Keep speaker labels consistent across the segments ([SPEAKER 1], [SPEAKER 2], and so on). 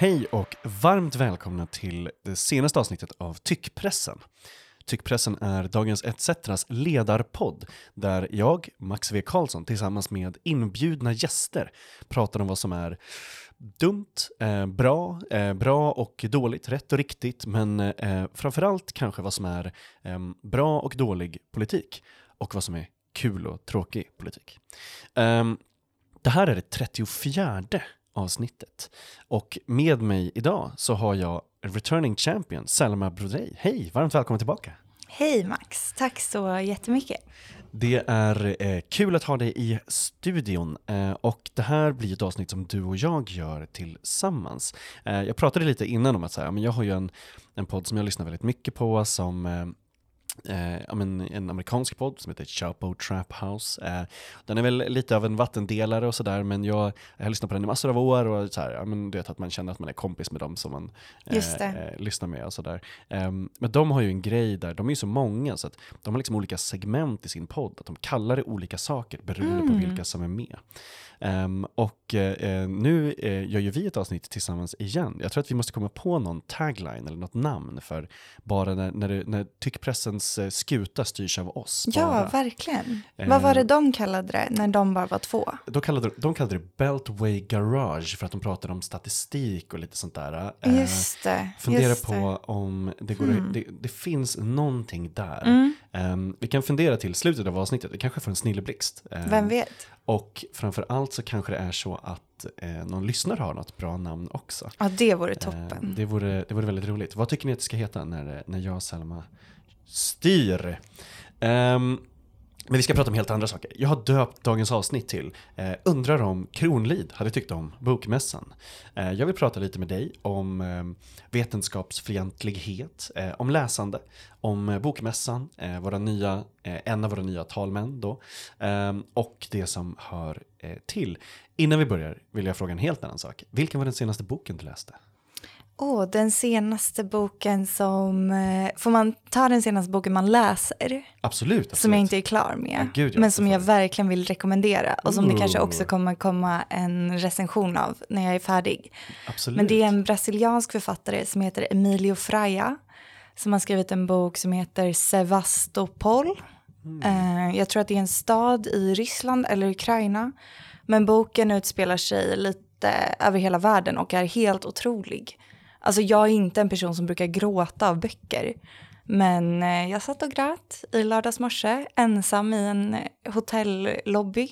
[SPEAKER 1] Hej och varmt välkomna till det senaste avsnittet av Tyckpressen. Tyckpressen är Dagens ETCetras ledarpodd där jag, Max V Karlsson, tillsammans med inbjudna gäster pratar om vad som är dumt, eh, bra, eh, bra och dåligt, rätt och riktigt, men eh, framförallt kanske vad som är ehm, bra och dålig politik och vad som är kul och tråkig politik. Ehm, det här är det 34 avsnittet. Och med mig idag så har jag returning champion Selma Brodrej. Hej, varmt välkommen tillbaka.
[SPEAKER 2] Hej Max, tack så jättemycket.
[SPEAKER 1] Det är eh, kul att ha dig i studion eh, och det här blir ett avsnitt som du och jag gör tillsammans. Eh, jag pratade lite innan om att så här, men jag har ju en, en podd som jag lyssnar väldigt mycket på som eh, eh, en amerikansk podd som heter Chapo Trap House. Eh, den är väl lite av en vattendelare och sådär, men jag, jag har lyssnat på den i massor av år och så här, ja, men du vet att man känner att man är kompis med dem som man eh, eh lyssnar med och sådär. Ehm, men de har ju en grej där, de är ju så många så att de har liksom olika segment i sin podd, att de kallar det olika saker beroende mm. på vilka som är med. Um, och uh, nu uh, gör ju vi ett avsnitt tillsammans igen. Jag tror att vi måste komma på någon tagline eller något namn för bara när, när, det, när tyckpressens uh, skuta styrs av oss.
[SPEAKER 2] Ja, bara. verkligen. Vad var det de kallade det när de bara var två?
[SPEAKER 1] Då kallade, de kallade det Beltway Garage för att de pratade om statistik och lite sånt där.
[SPEAKER 2] Just det.
[SPEAKER 1] Fundera
[SPEAKER 2] just
[SPEAKER 1] på
[SPEAKER 2] det.
[SPEAKER 1] om det, går, mm. det, det, finns någonting där. Mm. Um, vi kan fundera till slutet av avsnittet, vi kanske får en snilleblixt.
[SPEAKER 2] Um, Vem vet?
[SPEAKER 1] Och framförallt så kanske det är så att eh, någon lyssnare har något bra namn också.
[SPEAKER 2] Ja, det vore toppen. Eh,
[SPEAKER 1] det, vore, det vore väldigt roligt. Vad tycker ni att det ska heta när, när jag och Selma styr? Um, men vi ska prata om helt andra saker. Jag har döpt dagens avsnitt till eh, Undrar om Kronlid hade tyckt om Bokmässan. Eh, jag vill prata lite med dig om eh, vetenskapsfientlighet, eh, om läsande, om eh, Bokmässan, eh, våra nya, eh, en av våra nya talmän då, eh, och det som hör eh, till. Innan vi börjar vill jag fråga en helt annan sak. Vilken var den senaste boken du läste?
[SPEAKER 2] Oh, den senaste boken som... Eh, får man ta den senaste boken man läser?
[SPEAKER 1] Absolut. absolut.
[SPEAKER 2] Som jag inte är klar med.
[SPEAKER 1] Ja, gud,
[SPEAKER 2] men som jag verkligen vill rekommendera. Och som oh. det kanske också kommer komma en recension av när jag är färdig.
[SPEAKER 1] Absolut.
[SPEAKER 2] Men det är en brasiliansk författare som heter Emilio Fraia. Som har skrivit en bok som heter Sevastopol. Mm. Eh, jag tror att det är en stad i Ryssland eller Ukraina. Men boken utspelar sig lite över hela världen och är helt otrolig. Alltså jag är inte en person som brukar gråta av böcker. Men eh, jag satt och grät i lördags morse, ensam i en hotellobby.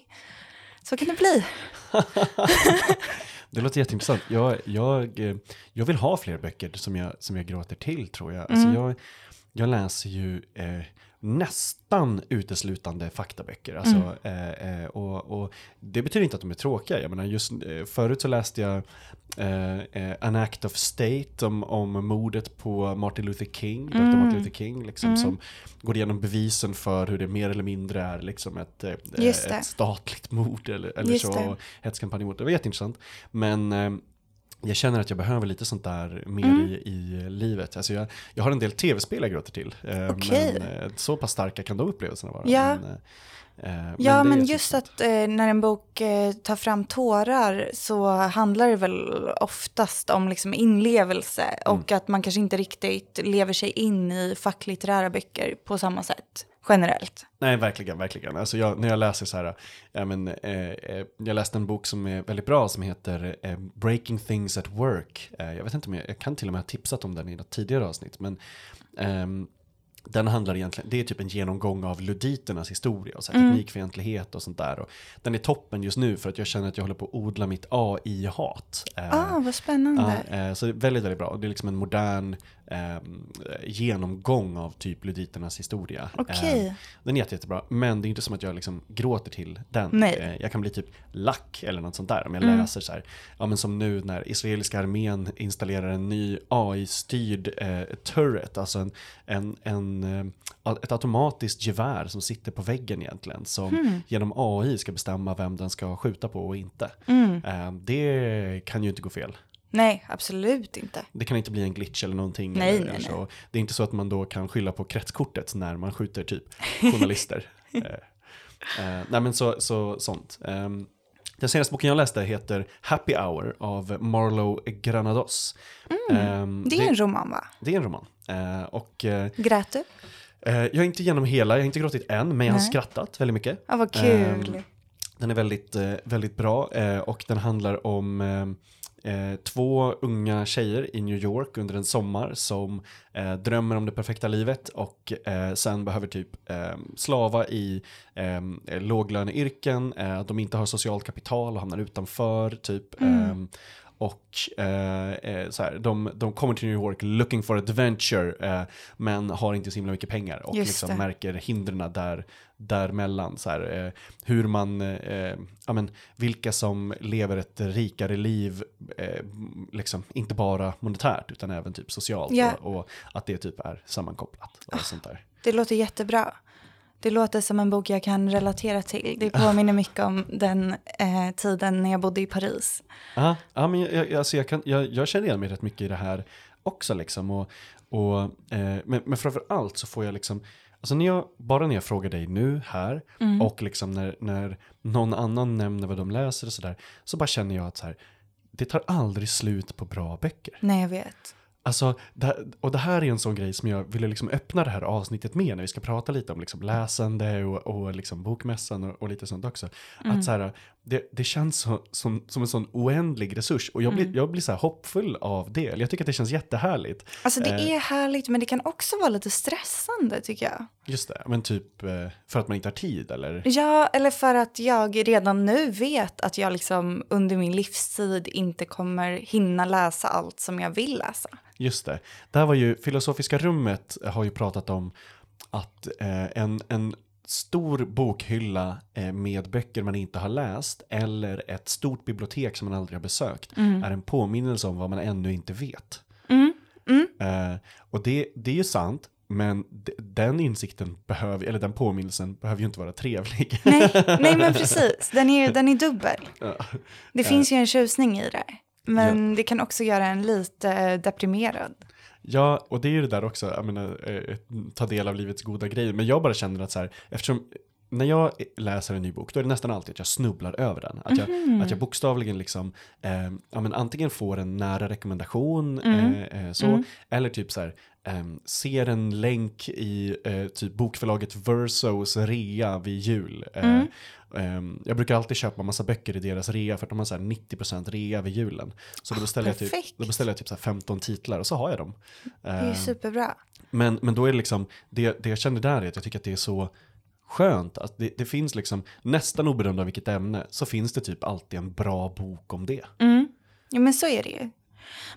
[SPEAKER 2] Så kan det bli.
[SPEAKER 1] det låter jätteintressant. Jag, jag, eh, jag vill ha fler böcker som jag, som jag gråter till tror jag. Alltså mm. jag, jag läser ju eh, nästan uteslutande faktaböcker. Alltså, mm. eh, eh, och, och, det betyder inte att de är tråkiga. Jag menar, just, eh, förut så läste jag eh, eh, An Act of State om, om mordet på Martin Luther King, mm. Dr. Martin Luther King, liksom, mm. som går igenom bevisen för hur det mer eller mindre är liksom, ett, eh, ett statligt mord eller, eller så, hetskampanj mot det. Det var jätteintressant. Men jag känner att jag behöver lite sånt där mer mm. i, i livet. Alltså jag, jag har en del tv-spel jag gråter till.
[SPEAKER 2] Eh, okay.
[SPEAKER 1] Men eh, så pass starka kan de upplevelserna vara.
[SPEAKER 2] Ja. Men, eh, ja, men, men just att eh, när en bok eh, tar fram tårar så handlar det väl oftast om liksom inlevelse mm. och att man kanske inte riktigt lever sig in i facklitterära böcker på samma sätt generellt.
[SPEAKER 1] Nej, verkligen, verkligen. Alltså jag, när jag läser så här, ja, men, eh, jag läste en bok som är väldigt bra som heter eh, Breaking Things at Work. Jag vet inte om jag, jag kan till och med ha tipsat om den i något tidigare avsnitt, men ehm, den handlar egentligen, det är typ en genomgång av luditernas historia och så här, mm. teknikfientlighet och sånt där. Och den är toppen just nu för att jag känner att jag håller på att odla mitt AI-hat.
[SPEAKER 2] Ah, vad spännande.
[SPEAKER 1] Uh, så väldigt, väldigt bra. Det är liksom en modern eh, genomgång av typ luditernas historia.
[SPEAKER 2] Okay.
[SPEAKER 1] Eh, den är jätte, jättebra, men det är inte som att jag liksom gråter till den. Eh, jag kan bli typ lack eller något sånt där om jag mm. läser så här. Ja men som nu när israeliska armén installerar en ny AI-styrd eh, turret, alltså en, en, en, eh, ett automatiskt gevär som sitter på väggen egentligen, som mm. genom AI ska bestämma vem den ska skjuta på och inte.
[SPEAKER 2] Mm.
[SPEAKER 1] Eh, det kan ju inte gå fel.
[SPEAKER 2] Nej, absolut inte.
[SPEAKER 1] Det kan inte bli en glitch eller någonting.
[SPEAKER 2] Nej,
[SPEAKER 1] eller,
[SPEAKER 2] nej,
[SPEAKER 1] så.
[SPEAKER 2] nej.
[SPEAKER 1] Det är inte så att man då kan skylla på kretskortet när man skjuter typ journalister. eh, eh, nej men så, så sånt. Um, Den senaste boken jag läste heter Happy Hour av Marlo Granados. Ehm,
[SPEAKER 2] Det är en roman va?
[SPEAKER 1] det är en roman. Eh, och eh,
[SPEAKER 2] Grät du?
[SPEAKER 1] eh, jag är inte igenom hela, jag har inte gråtit än, men jag har
[SPEAKER 2] Nej.
[SPEAKER 1] skrattat väldigt mycket.
[SPEAKER 2] Ja, vad kul.
[SPEAKER 1] Ehm, Den är väldigt, eh, väldigt bra eh, och den handlar om eh, två unga tjejer i New York under en sommar som eh, drömmer om det perfekta livet och eh, sen behöver typ eh, slava i eh, låglöneyrken, eh, de inte har socialt kapital och hamnar utanför typ. Eh, och eh, eh, så här, de, de kommer till New York looking for adventure eh, men har inte så himla mycket pengar och
[SPEAKER 2] Just
[SPEAKER 1] liksom
[SPEAKER 2] det.
[SPEAKER 1] märker hindren där, däremellan. Så här, eh, hur man, eh, ja, men, vilka som lever ett rikare liv, eh, liksom, inte bara monetärt utan även typ socialt
[SPEAKER 2] Ja.
[SPEAKER 1] och, och att det typ är sammankopplat. Och sånt där.
[SPEAKER 2] Det låter jättebra. Det låter som en bok jag kan relatera till. Det påminner mycket om den eh, tiden när jag bodde i Paris.
[SPEAKER 1] Ja, ja men jag, alltså jag, kan, jag, jag känner igen mig rätt mycket i det här också liksom. Och, och, eh, men, men framför allt så får jag liksom, alltså när jag, bara när jag frågar dig nu här och liksom när, när någon annan nämner vad de läser och sådär, så bara känner jag att så här, det tar aldrig slut på bra böcker.
[SPEAKER 2] Nej, jag vet.
[SPEAKER 1] Alltså, det, och det här är en sån grej som jag ville liksom öppna det här avsnittet med när vi ska prata lite om liksom läsande och, och liksom bokmässan och, och lite sånt också. Att så här, det, det känns så, som, som en sån oändlig resurs och jag blir, jag blir så hoppfull av det. Jag tycker att det känns jättehärligt.
[SPEAKER 2] Alltså det
[SPEAKER 1] Eh.
[SPEAKER 2] är härligt, men det kan också vara lite stressande tycker jag.
[SPEAKER 1] Just det, men typ eh, för att man inte har tid eller?
[SPEAKER 2] Ja, eller för att jag redan nu vet att jag liksom under min livstid inte kommer hinna läsa allt som jag vill läsa.
[SPEAKER 1] Just det. Där var ju, Filosofiska rummet har ju pratat om att eh, en, en stor bokhylla eh, med böcker man inte har läst eller ett stort bibliotek som man aldrig har besökt är en påminnelse om vad man ännu inte vet. Eh, och det, det är ju sant, men den insikten behöver, eller den påminnelsen behöver ju inte vara trevlig.
[SPEAKER 2] Nej, nej men precis. Den är, den är dubbel. Det finns ju en tjusning i det. Men det kan också göra en lite deprimerad.
[SPEAKER 1] Ja, och det är ju det där också, jag menar, eh, ta del av livets goda grejer. Men jag bara känner att så här, eftersom när jag läser en ny bok, då är det nästan alltid att jag snubblar över den. Att jag, att jag bokstavligen liksom, eh, ja, men antingen får en nära rekommendation, eh, eh, så, eller typ så här, eh, ser en länk i eh, typ bokförlaget Versos rea vid jul. Eh, ehm, jag brukar alltid köpa massa böcker i deras rea för att de har så här 90% rea vid julen. Så då beställer, jag typ, då beställer jag typ så här 15 titlar och så har jag dem.
[SPEAKER 2] Det är ju
[SPEAKER 1] Ehm,
[SPEAKER 2] superbra.
[SPEAKER 1] men, men då är det liksom, det, det jag känner där är att jag tycker att det är så skönt att det, det finns liksom, nästan oberoende av vilket ämne, så finns det typ alltid en bra bok om det.
[SPEAKER 2] Ja, men så är det ju.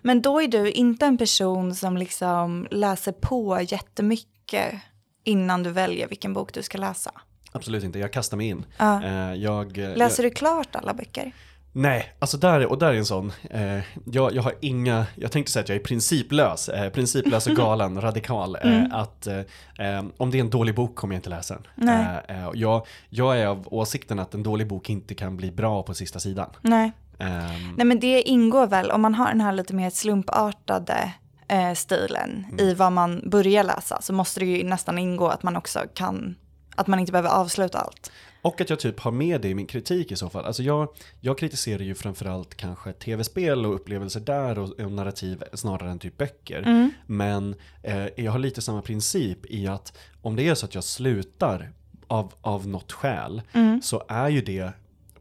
[SPEAKER 2] Men då är du inte en person som liksom läser på jättemycket innan du väljer vilken bok du ska läsa.
[SPEAKER 1] Absolut inte, jag kastar mig in.
[SPEAKER 2] Ja.
[SPEAKER 1] Eh, jag,
[SPEAKER 2] Läser du klart alla böcker?
[SPEAKER 1] Nej, alltså där, och där är en sån, eh, jag, jag har inga, jag tänkte säga att jag är principlös, eh, principlös och galen, radikal. Eh, att eh, eh, om det är en dålig bok kommer jag inte läsa den. Eh, eh, jag, jag är av åsikten att en dålig bok inte kan bli bra på sista sidan.
[SPEAKER 2] Nej.
[SPEAKER 1] Ehm,
[SPEAKER 2] Nej men det ingår väl, om man har den här lite mer slumpartade eh, stilen i vad man börjar läsa så måste det ju nästan ingå att man också kan, att man inte behöver avsluta allt.
[SPEAKER 1] Och att jag typ har med det i min kritik i så fall. Alltså jag, jag kritiserar ju framförallt kanske tv-spel och upplevelser där och, och narrativ snarare än typ böcker. Men eh, jag har lite samma princip i att om det är så att jag slutar av, av något skäl så är ju det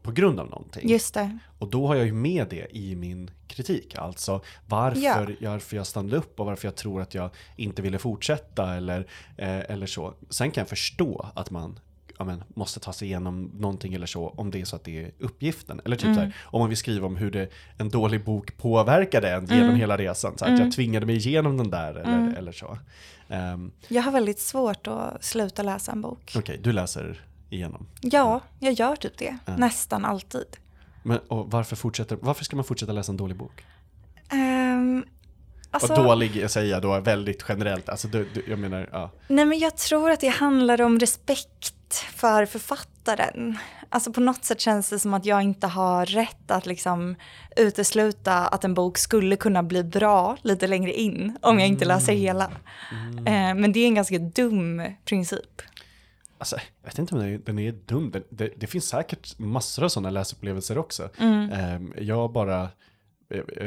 [SPEAKER 1] på grund av någonting.
[SPEAKER 2] Just det.
[SPEAKER 1] Och då har jag ju med det i min kritik. Alltså varför,
[SPEAKER 2] Ja.
[SPEAKER 1] varför jag stannade upp och varför jag tror att jag inte ville fortsätta eller, eh, eller så. Sen kan jag förstå att man ja, men, måste ta sig igenom någonting eller så om det är så att det är uppgiften. Eller typ
[SPEAKER 2] Mm.
[SPEAKER 1] så här, om man vill skriva om hur det, en dålig bok påverkade en genom
[SPEAKER 2] Mm.
[SPEAKER 1] hela resan. Så att jag tvingade mig igenom den där eller, eller så. Um,
[SPEAKER 2] Jag har väldigt svårt att sluta läsa en bok.
[SPEAKER 1] Okej, du läser igenom.
[SPEAKER 2] Ja, jag gör typ det. Nästan alltid.
[SPEAKER 1] Men, varför, fortsätter, varför ska man fortsätta läsa en dålig bok?
[SPEAKER 2] Ehm, alltså,
[SPEAKER 1] och dålig jag säger jag då väldigt generellt. Alltså, du, du, jag menar, ja.
[SPEAKER 2] Nej men jag tror att det handlar om respekt för författaren. Alltså på något sätt känns det som att jag inte har rätt att liksom utesluta att en bok skulle kunna bli bra lite längre in om jag inte läser hela. Eh, men det är en ganska dum princip.
[SPEAKER 1] Alltså, jag vet inte om den är, den är dum. Den, det, det finns säkert massor av sådana läsupplevelser också.
[SPEAKER 2] Mm.
[SPEAKER 1] Ehm, jag bara,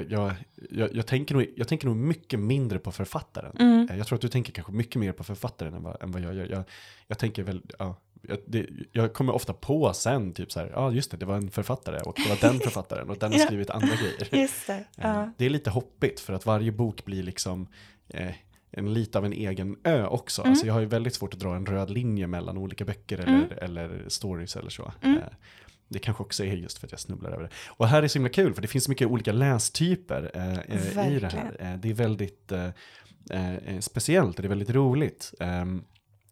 [SPEAKER 1] jag, jag, jag, tänker nog, jag tänker nog mycket mindre på författaren.
[SPEAKER 2] Mm.
[SPEAKER 1] Eh, Jag tror att du tänker kanske mycket mer på författaren än vad, än vad jag gör. Jag, jag tänker väl, ja, jag, det, jag kommer ofta på sen, typ så här, ja just det, det var en författare och det var den författaren och den har skrivit andra grejer.
[SPEAKER 2] Just det.
[SPEAKER 1] Eh,
[SPEAKER 2] Ja.
[SPEAKER 1] Det är lite hoppigt för att varje bok blir liksom eh, en lite av en egen ö också.
[SPEAKER 2] Mm.
[SPEAKER 1] Alltså jag har ju väldigt svårt att dra en röd linje mellan olika böcker eller,
[SPEAKER 2] Mm.
[SPEAKER 1] eller stories eller så.
[SPEAKER 2] Mm.
[SPEAKER 1] Eh, det kanske också är just för att jag snubblar över det. Och här är så himla kul för det finns så mycket olika lästyper eh, eh, i det här. Eh, det är väldigt eh, speciellt och det är väldigt roligt. Ehm,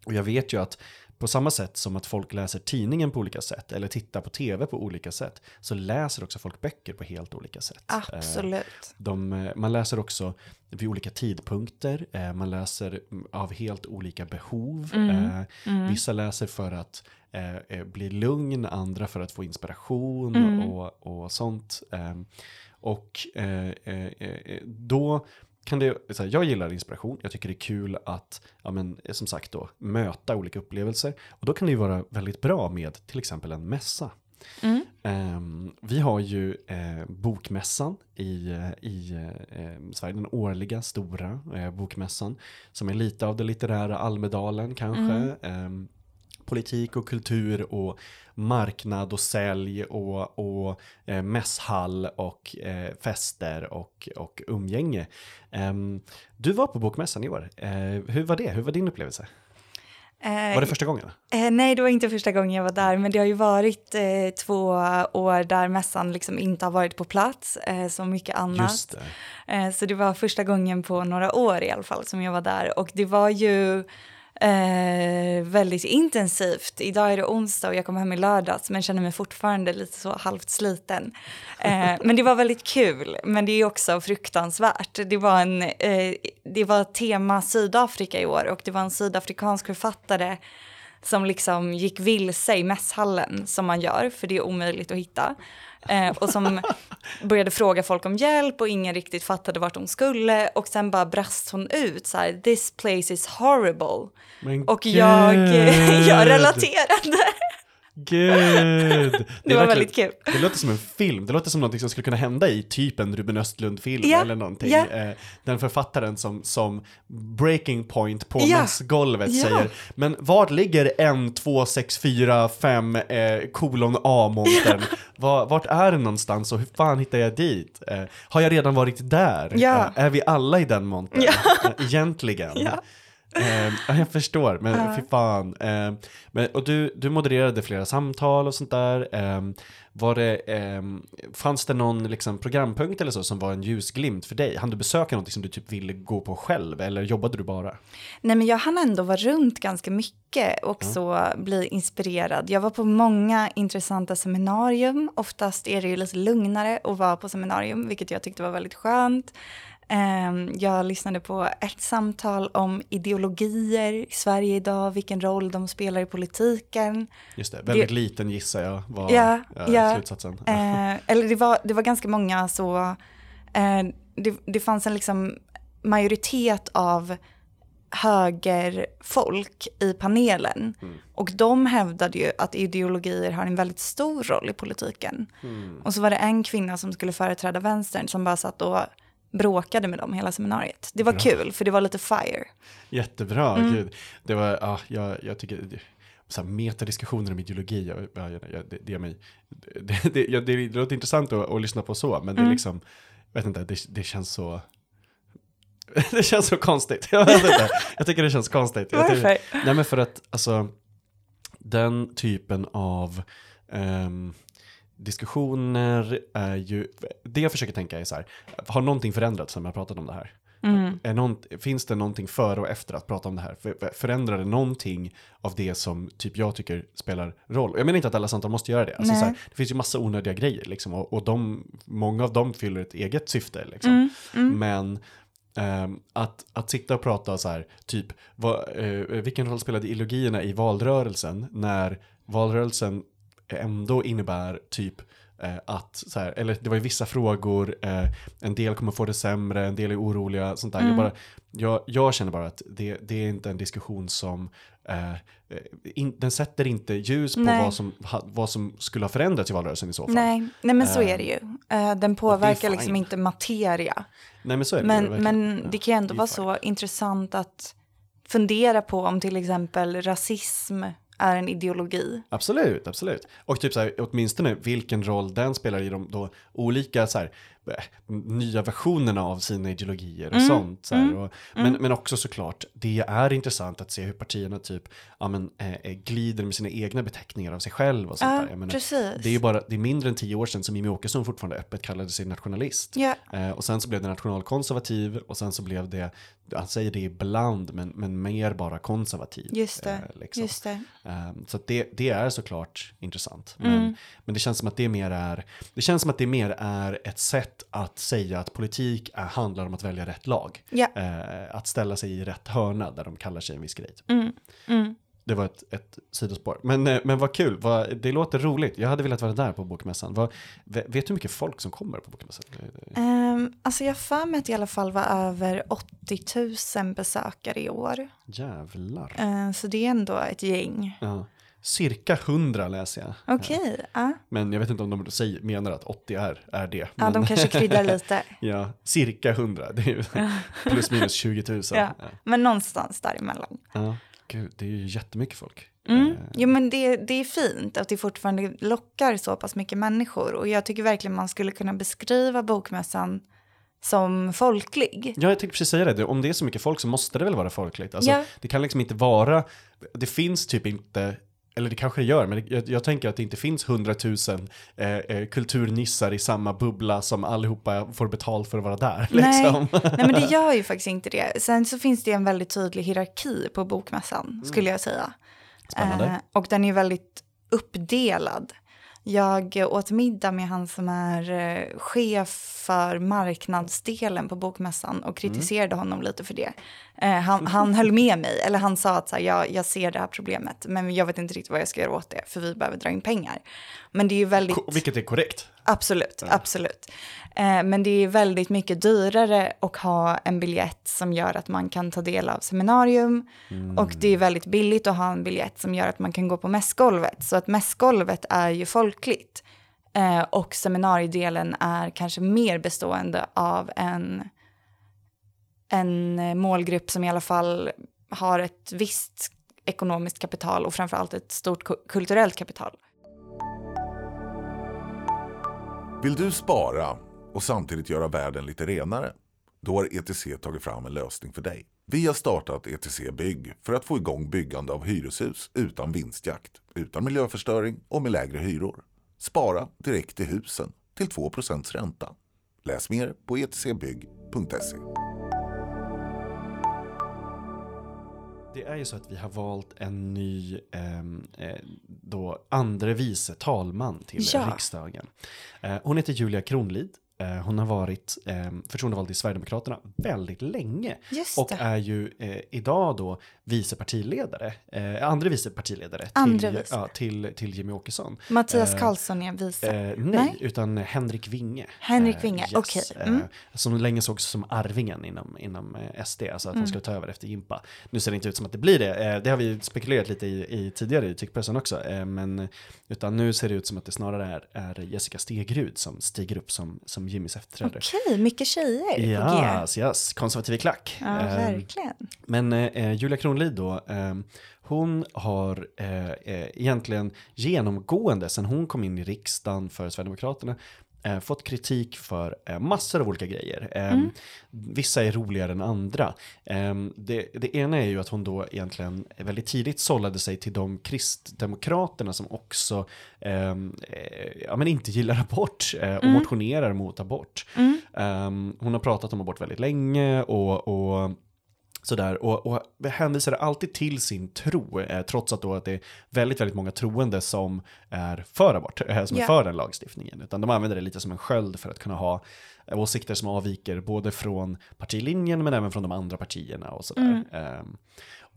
[SPEAKER 1] och jag vet ju att på samma sätt som att folk läser tidningen på olika sätt eller tittar på tv på olika sätt så läser också folk böcker på helt olika sätt.
[SPEAKER 2] Absolut.
[SPEAKER 1] de, man läser också vid olika tidpunkter, eh, man läser av helt olika behov.
[SPEAKER 2] Mm.
[SPEAKER 1] Eh,
[SPEAKER 2] Mm.
[SPEAKER 1] Vissa läser för att eh, eh, bli lugn, andra för att få inspiration
[SPEAKER 2] Mm.
[SPEAKER 1] och, och sånt. Och då kan det, så här, jag gillar inspiration, jag tycker det är kul att, ja men som sagt då, möta olika upplevelser. Och då kan det ju vara väldigt bra med till exempel en mässa.
[SPEAKER 2] Mm.
[SPEAKER 1] Ehm, vi har ju eh, Bokmässan i, eh, i eh, Sverige, den årliga stora eh, bokmässan. Som är lite av det litterära Almedalen kanske.
[SPEAKER 2] Mm.
[SPEAKER 1] Ehm, politik och kultur och marknad och sälj och, och eh, mässhall och eh, fester och, och umgänge. Ehm, du var på Bokmässan i år. Hur var det? Hur var din upplevelse?
[SPEAKER 2] Eh,
[SPEAKER 1] Var det första gången?
[SPEAKER 2] Eh, nej, det var inte första gången jag var där, men det har ju varit eh, två år där mässan liksom inte har varit på plats, eh, som mycket annat.
[SPEAKER 1] Det.
[SPEAKER 2] Eh, så det var första gången på några år i alla fall som jag var där och det var ju eh, väldigt intensivt. Idag är det onsdag och jag kom hem i lördags men känner mig fortfarande lite så halvt sliten. Eh, men det var väldigt kul, men det är också fruktansvärt. Det var, en, eh, det var tema Sydafrika i år och det var en sydafrikansk författare som liksom gick vilse i mässhallen som man gör, för det är omöjligt att hitta. Eh, och som började fråga folk om hjälp och ingen riktigt fattade vart de skulle. Och sen bara brast hon ut så här, this place is horrible.
[SPEAKER 1] Men
[SPEAKER 2] Och jag, jag relaterade.
[SPEAKER 1] Gud!
[SPEAKER 2] Det, var väldigt kul.
[SPEAKER 1] Det låter som en film, det låter som något som skulle kunna hända i typ en Ruben Östlund-film
[SPEAKER 2] Ja,
[SPEAKER 1] eller någonting.
[SPEAKER 2] ja.
[SPEAKER 1] Eh, den författaren som, som breaking point på
[SPEAKER 2] Ja,
[SPEAKER 1] mässgolvet
[SPEAKER 2] ja.
[SPEAKER 1] säger Men var ligger en 2, 6, 4, 5 eh, kolon A-montern? Var, vart är den någonstans och hur fan hittar jag dit? Eh, har jag redan varit där? Eh, är vi alla i den montern?
[SPEAKER 2] Ja.
[SPEAKER 1] Egentligen? Eh, ja, jag förstår, men
[SPEAKER 2] Ja.
[SPEAKER 1] fy fan. Eh, men, och du, du modererade flera samtal och sånt där. Eh, var det, eh, fanns det någon liksom, programpunkt eller så som var en ljusglimt för dig? Han du besöka någonting som du typ ville gå på själv eller jobbade du bara?
[SPEAKER 2] Nej, men jag hann ändå vara runt ganska mycket och så bli inspirerad. Jag var på många intressanta seminarium. Oftast är det ju lite lugnare att vara på seminarium, vilket jag tyckte var väldigt skönt. Ehm, Jag lyssnade på ett samtal om ideologier i Sverige idag, vilken roll de spelar i politiken.
[SPEAKER 1] Just det, väldigt
[SPEAKER 2] Det-
[SPEAKER 1] liten gissar jag var
[SPEAKER 2] Ja,
[SPEAKER 1] eh,
[SPEAKER 2] ja.
[SPEAKER 1] slutsatsen.
[SPEAKER 2] Eh, eller det var, det var ganska många så, eh, det, det fanns en liksom majoritet av högerfolk i panelen.
[SPEAKER 1] Mm.
[SPEAKER 2] Och de hävdade ju att ideologier har en väldigt stor roll i politiken.
[SPEAKER 1] Mm.
[SPEAKER 2] Och så var det en kvinna som skulle företräda vänstern som bara satt och bråkade med dem hela seminariet. Det var
[SPEAKER 1] Bra.
[SPEAKER 2] kul, för det var lite fire.
[SPEAKER 1] Jättebra,
[SPEAKER 2] Mm.
[SPEAKER 1] gud. Det var, ja, jag, jag tycker, så här, metadiskussioner om ideologi, jag, jag, jag, det, det, är mig, det, det, det, det låter intressant att, att lyssna på så, men det är
[SPEAKER 2] Mm.
[SPEAKER 1] liksom, vet inte, det, det känns så, det känns så konstigt. Jag vet inte, jag tycker det känns konstigt. Jag tycker, nej men för att, alltså, den typen av ehm, diskussioner är ju, det jag försöker tänka är så här, har någonting förändrats sen jag pratat om det här?
[SPEAKER 2] Mm.
[SPEAKER 1] Är någon, finns det någonting före och efter att prata om det här? För, förändrar det någonting av det som typ jag tycker spelar roll? Jag menar inte att alla samtal måste göra det. Alltså, här, det finns ju massa onödiga grejer liksom, och, och de, många av dem fyller ett eget syfte. Liksom.
[SPEAKER 2] Mm. Mm.
[SPEAKER 1] Men ehm, att, att sitta och prata så här, typ, vad, eh, vilken roll spelade ideologierna i valrörelsen när valrörelsen ändå innebär typ eh, att, så här, eller det var ju vissa frågor, eh, en del kommer få det sämre, en del är oroliga, sånt där. Jag, bara, jag, jag känner bara att det, det är inte en diskussion som eh, in, den sätter inte ljus på vad som, ha, vad som skulle ha förändrats i valrörelsen i så fall.
[SPEAKER 2] Nej, nej men så är det ju. Eh, den påverkar liksom inte materia.
[SPEAKER 1] Nej, men så är det
[SPEAKER 2] Men,
[SPEAKER 1] ju
[SPEAKER 2] men det kan ju ändå vara
[SPEAKER 1] fine.
[SPEAKER 2] så intressant att fundera på om till exempel rasism är en ideologi.
[SPEAKER 1] Absolut, absolut. Och typ så här, åtminstone vilken roll den spelar i de då olika så här, nya versionerna av sina ideologier och
[SPEAKER 2] Mm,
[SPEAKER 1] sånt. Så här. Och, men, men också såklart, det är intressant att se hur partierna typ ja, men, eh, glider med sina egna beteckningar av sig själv och sånt
[SPEAKER 2] Ja,
[SPEAKER 1] där. Menar,
[SPEAKER 2] precis.
[SPEAKER 1] det är ju bara, det är mindre än tio år sedan som Jimmie Åkesson fortfarande öppet kallade sig nationalist.
[SPEAKER 2] Ja.
[SPEAKER 1] Eh, och sen så blev det nationalkonservativ och sen så blev det, han säger det ibland, men, men mer bara konservativ.
[SPEAKER 2] Just det,
[SPEAKER 1] eh, liksom.
[SPEAKER 2] just det.
[SPEAKER 1] Um, så det, det är såklart intressant.
[SPEAKER 2] Mm.
[SPEAKER 1] Men, men det känns som att det mer är, det känns som att det mer är ett sätt att säga att politik är, handlar om att välja rätt lag.
[SPEAKER 2] Ja.
[SPEAKER 1] Eh, att ställa sig i rätt hörna där de kallar sig en viss grej.
[SPEAKER 2] Mm. Mm.
[SPEAKER 1] Det var ett, ett sidospår. Men, eh, men vad kul, vad, det låter roligt. Jag hade velat vara där på bokmässan. Vad, vet du hur mycket folk som kommer på bokmässan?
[SPEAKER 2] Um, alltså jag för mig att det i alla fall var över 80 000 besökare i år.
[SPEAKER 1] Jävlar.
[SPEAKER 2] Eh, så det är ändå ett gäng.
[SPEAKER 1] Ja. Cirka 100 läser jag.
[SPEAKER 2] Okej, ja.
[SPEAKER 1] Men jag vet inte om de säger, menar att 80 är, är det.
[SPEAKER 2] ja,
[SPEAKER 1] Men-
[SPEAKER 2] de kanske kryddar lite.
[SPEAKER 1] Ja, cirka 100. Det är ju plus minus 20 000.
[SPEAKER 2] Ja. Men någonstans däremellan.
[SPEAKER 1] Ja, gud, det är ju jättemycket folk.
[SPEAKER 2] Mm.
[SPEAKER 1] Eh,
[SPEAKER 2] Jo, men det, det är fint att det fortfarande lockar så pass mycket människor. Och jag tycker verkligen man skulle kunna beskriva bokmässan som folklig.
[SPEAKER 1] Ja, jag tänkte precis säga det. det. Om det är så mycket folk så måste det väl vara folkligt. Alltså,
[SPEAKER 2] Ja.
[SPEAKER 1] Det kan liksom inte vara, det finns typ inte, eller det kanske det gör, men jag, jag tänker att det inte finns hundratusen eh, eh, kulturnissar i samma bubbla som allihopa får betalt för att vara där. Liksom.
[SPEAKER 2] Nej, nej, men det gör ju faktiskt inte det. Sen så finns det en väldigt tydlig hierarki på bokmässan, skulle jag säga.
[SPEAKER 1] Spännande.
[SPEAKER 2] Eh, och den är väldigt uppdelad. Jag åt middag med han som är eh, chef för marknadsdelen på bokmässan och kritiserade honom lite för det. Eh, han, han höll med mig, eller han sa att så här, jag, jag ser det här problemet, men jag vet inte riktigt vad jag ska göra åt det, för vi behöver dra in pengar. Men det är ju väldigt...
[SPEAKER 1] Ko- Vilket är korrekt.
[SPEAKER 2] Absolut, absolut. Eh, men det är väldigt mycket dyrare att ha en biljett som gör att man kan ta del av seminarium. Och det är väldigt billigt att ha en biljett som gör att man kan gå på mässgolvet. Så att mässgolvet är ju folkligt. Eh, och seminariedelen är kanske mer bestående av en, en eh, målgrupp som i alla fall har ett visst ekonomiskt kapital och framförallt ett stort kulturellt kapital.
[SPEAKER 3] Vill du spara och samtidigt göra världen lite renare? Då har ETC tagit fram en lösning för dig. Vi har startat ETC Bygg för att få igång byggande av hyreshus utan vinstjakt, utan miljöförstöring och med lägre hyror. Spara direkt i husen till 2 ränta. Läs mer på etcbygg.se.
[SPEAKER 1] Det är ju så att vi har valt en ny ehm, eh, då andre vice talman till
[SPEAKER 2] Ja.
[SPEAKER 1] riksdagen. Eh, hon heter Julia Kronlid. Eh, hon har varit eh, förtroendevald i Sverigedemokraterna väldigt länge. Och är ju eh, idag då vice partiledare, eh, andre vice partiledare
[SPEAKER 2] Andre
[SPEAKER 1] till,
[SPEAKER 2] vice.
[SPEAKER 1] ja, till, till Jimmy Åkesson.
[SPEAKER 2] Mattias
[SPEAKER 1] Eh,
[SPEAKER 2] Karlsson är vice.
[SPEAKER 1] Eh, nej,
[SPEAKER 2] Nej.
[SPEAKER 1] utan Henrik Winge.
[SPEAKER 2] Henrik Winge, okej. Mm.
[SPEAKER 1] eh, som länge sågs som arvingen inom, inom SD, alltså att
[SPEAKER 2] Mm.
[SPEAKER 1] han skulle ta över efter Jimpa. Nu ser det inte ut som att det blir det, det har vi spekulerat lite i, i tidigare i tyckpressen också, men utan nu ser det ut som att det snarare är, är Jessica Stegrud som stiger upp som, som Jimmys efterträdare.
[SPEAKER 2] Okej, mycket tjejer på G.
[SPEAKER 1] Yes, konservativ klack.
[SPEAKER 2] Ja,
[SPEAKER 1] Eh,
[SPEAKER 2] verkligen.
[SPEAKER 1] men eh, Julia Kronlid då, eh, hon har eh, eh, egentligen genomgående sen hon kom in i riksdagen för Sverigedemokraterna eh, fått kritik för eh, massor av olika grejer. Eh, Vissa är roligare än andra. Eh, det, det ena är ju att hon då egentligen väldigt tidigt sållade sig till de kristdemokraterna som också eh, ja, men inte gillar abort och motionerar mot abort. Eh, hon har pratat om abort väldigt länge och, och Sådär, och, och hänvisar alltid till sin tro, eh, trots att, då att det är väldigt, väldigt många troende som är för abort, eh, som är
[SPEAKER 2] Ja.
[SPEAKER 1] för den lagstiftningen. Utan de använder det lite som en sköld för att kunna ha eh, åsikter som avviker både från partilinjen men även från de andra partierna och sådär.
[SPEAKER 2] Mm.
[SPEAKER 1] Ehm,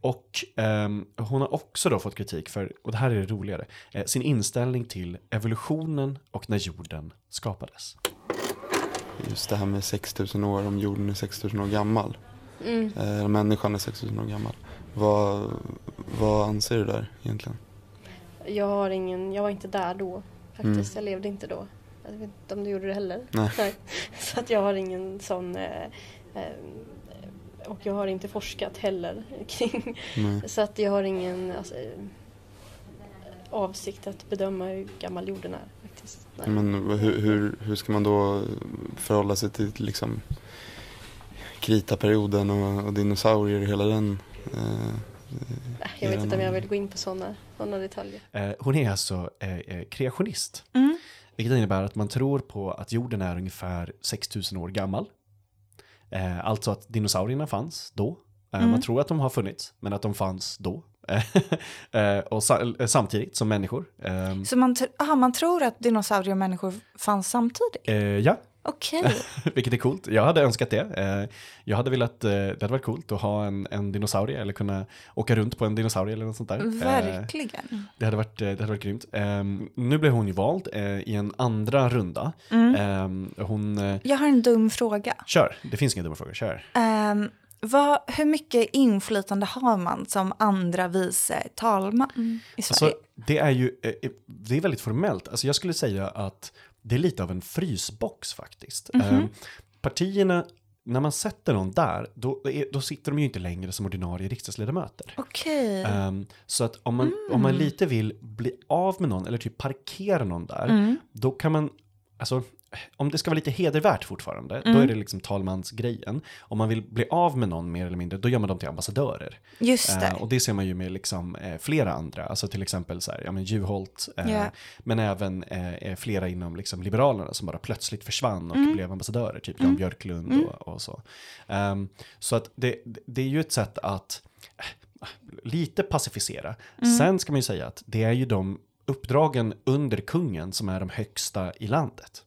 [SPEAKER 1] och ehm, hon har också då fått kritik för, och det här är det roligare, eh, sin inställning till evolutionen och när jorden skapades.
[SPEAKER 4] Just det här med 6000 år, om jorden är 6000 år gammal. Eh, människan är 6000 år gammal. Vad, vad anser du där egentligen?
[SPEAKER 5] Jag har ingen, jag var inte där då faktiskt. Jag levde inte då. Jag vet inte om du gjorde det heller.
[SPEAKER 4] Nej.
[SPEAKER 5] Så att jag har ingen sån eh, eh, och jag har inte forskat heller kring.
[SPEAKER 4] Nej.
[SPEAKER 5] Så att jag har ingen alltså, eh, avsikt att bedöma hur gammal jorden är faktiskt. Nej.
[SPEAKER 4] Men hur, hur, hur ska man då förhålla sig till liksom kritaperioden och, och dinosaurier och hela den? Eh,
[SPEAKER 5] jag vet inte om jag vill gå in på sådana såna detaljer.
[SPEAKER 1] Eh, hon är alltså eh, eh, kreationist.
[SPEAKER 2] Mm.
[SPEAKER 1] Vilket innebär att man tror på att jorden är ungefär 6000 år gammal. Eh, alltså att dinosaurierna fanns då. Eh,
[SPEAKER 2] Mm.
[SPEAKER 1] Man tror att de har funnits, men att de fanns då. eh, och sa- samtidigt som människor. Eh,
[SPEAKER 2] Så man, tr- aha, man tror att dinosaurier och människor fanns samtidigt?
[SPEAKER 1] eh, ja,
[SPEAKER 2] Okej.
[SPEAKER 1] vilket är coolt. Jag hade önskat det. Eh, jag hade velat, eh, det hade varit coolt att ha en, en dinosaurie eller kunna åka runt på en dinosaurie eller något sånt där. Eh,
[SPEAKER 2] Verkligen.
[SPEAKER 1] Det hade varit, det hade varit grymt. Ehm, nu blev hon ju vald i en andra runda.
[SPEAKER 2] Mm.
[SPEAKER 1] Ehm, hon,
[SPEAKER 2] Jag har en dum fråga.
[SPEAKER 1] kör, det finns inga dumma frågor, kör.
[SPEAKER 2] Um, vad, hur mycket inflytande har man som andra vice talman i Sverige?
[SPEAKER 1] Alltså, det är ju, det är väldigt formellt. Alltså jag skulle säga att det är lite av en frysbox faktiskt.
[SPEAKER 2] Mhm.
[SPEAKER 1] Ehm, partierna, när man sätter någon där, då, då sitter de ju inte längre som ordinarie riksdagsledamöter.
[SPEAKER 2] Okej.
[SPEAKER 1] Ehm, så att om man, om man lite vill bli av med någon eller typ parkera någon där,
[SPEAKER 2] Mm.
[SPEAKER 1] då kan man, alltså om det ska vara lite hedervärt fortfarande, då
[SPEAKER 2] Mm.
[SPEAKER 1] är det liksom talmansgrejen. Om man vill bli av med någon mer eller mindre, då gör man dem till ambassadörer.
[SPEAKER 2] Just det.
[SPEAKER 1] Eh, och det ser man ju med liksom, eh, flera andra, alltså till exempel så här, ja, men Juholt, eh,
[SPEAKER 2] Ja.
[SPEAKER 1] men även eh, eh, flera inom liksom, Liberalerna som bara plötsligt försvann och
[SPEAKER 2] Mm.
[SPEAKER 1] blev ambassadörer, typ Jan Björklund och, och så. Ehm, så att det, det är ju ett sätt att eh, lite pacificera.
[SPEAKER 2] Mm.
[SPEAKER 1] Sen ska man ju säga att det är ju de uppdragen under kungen som är de högsta i landet.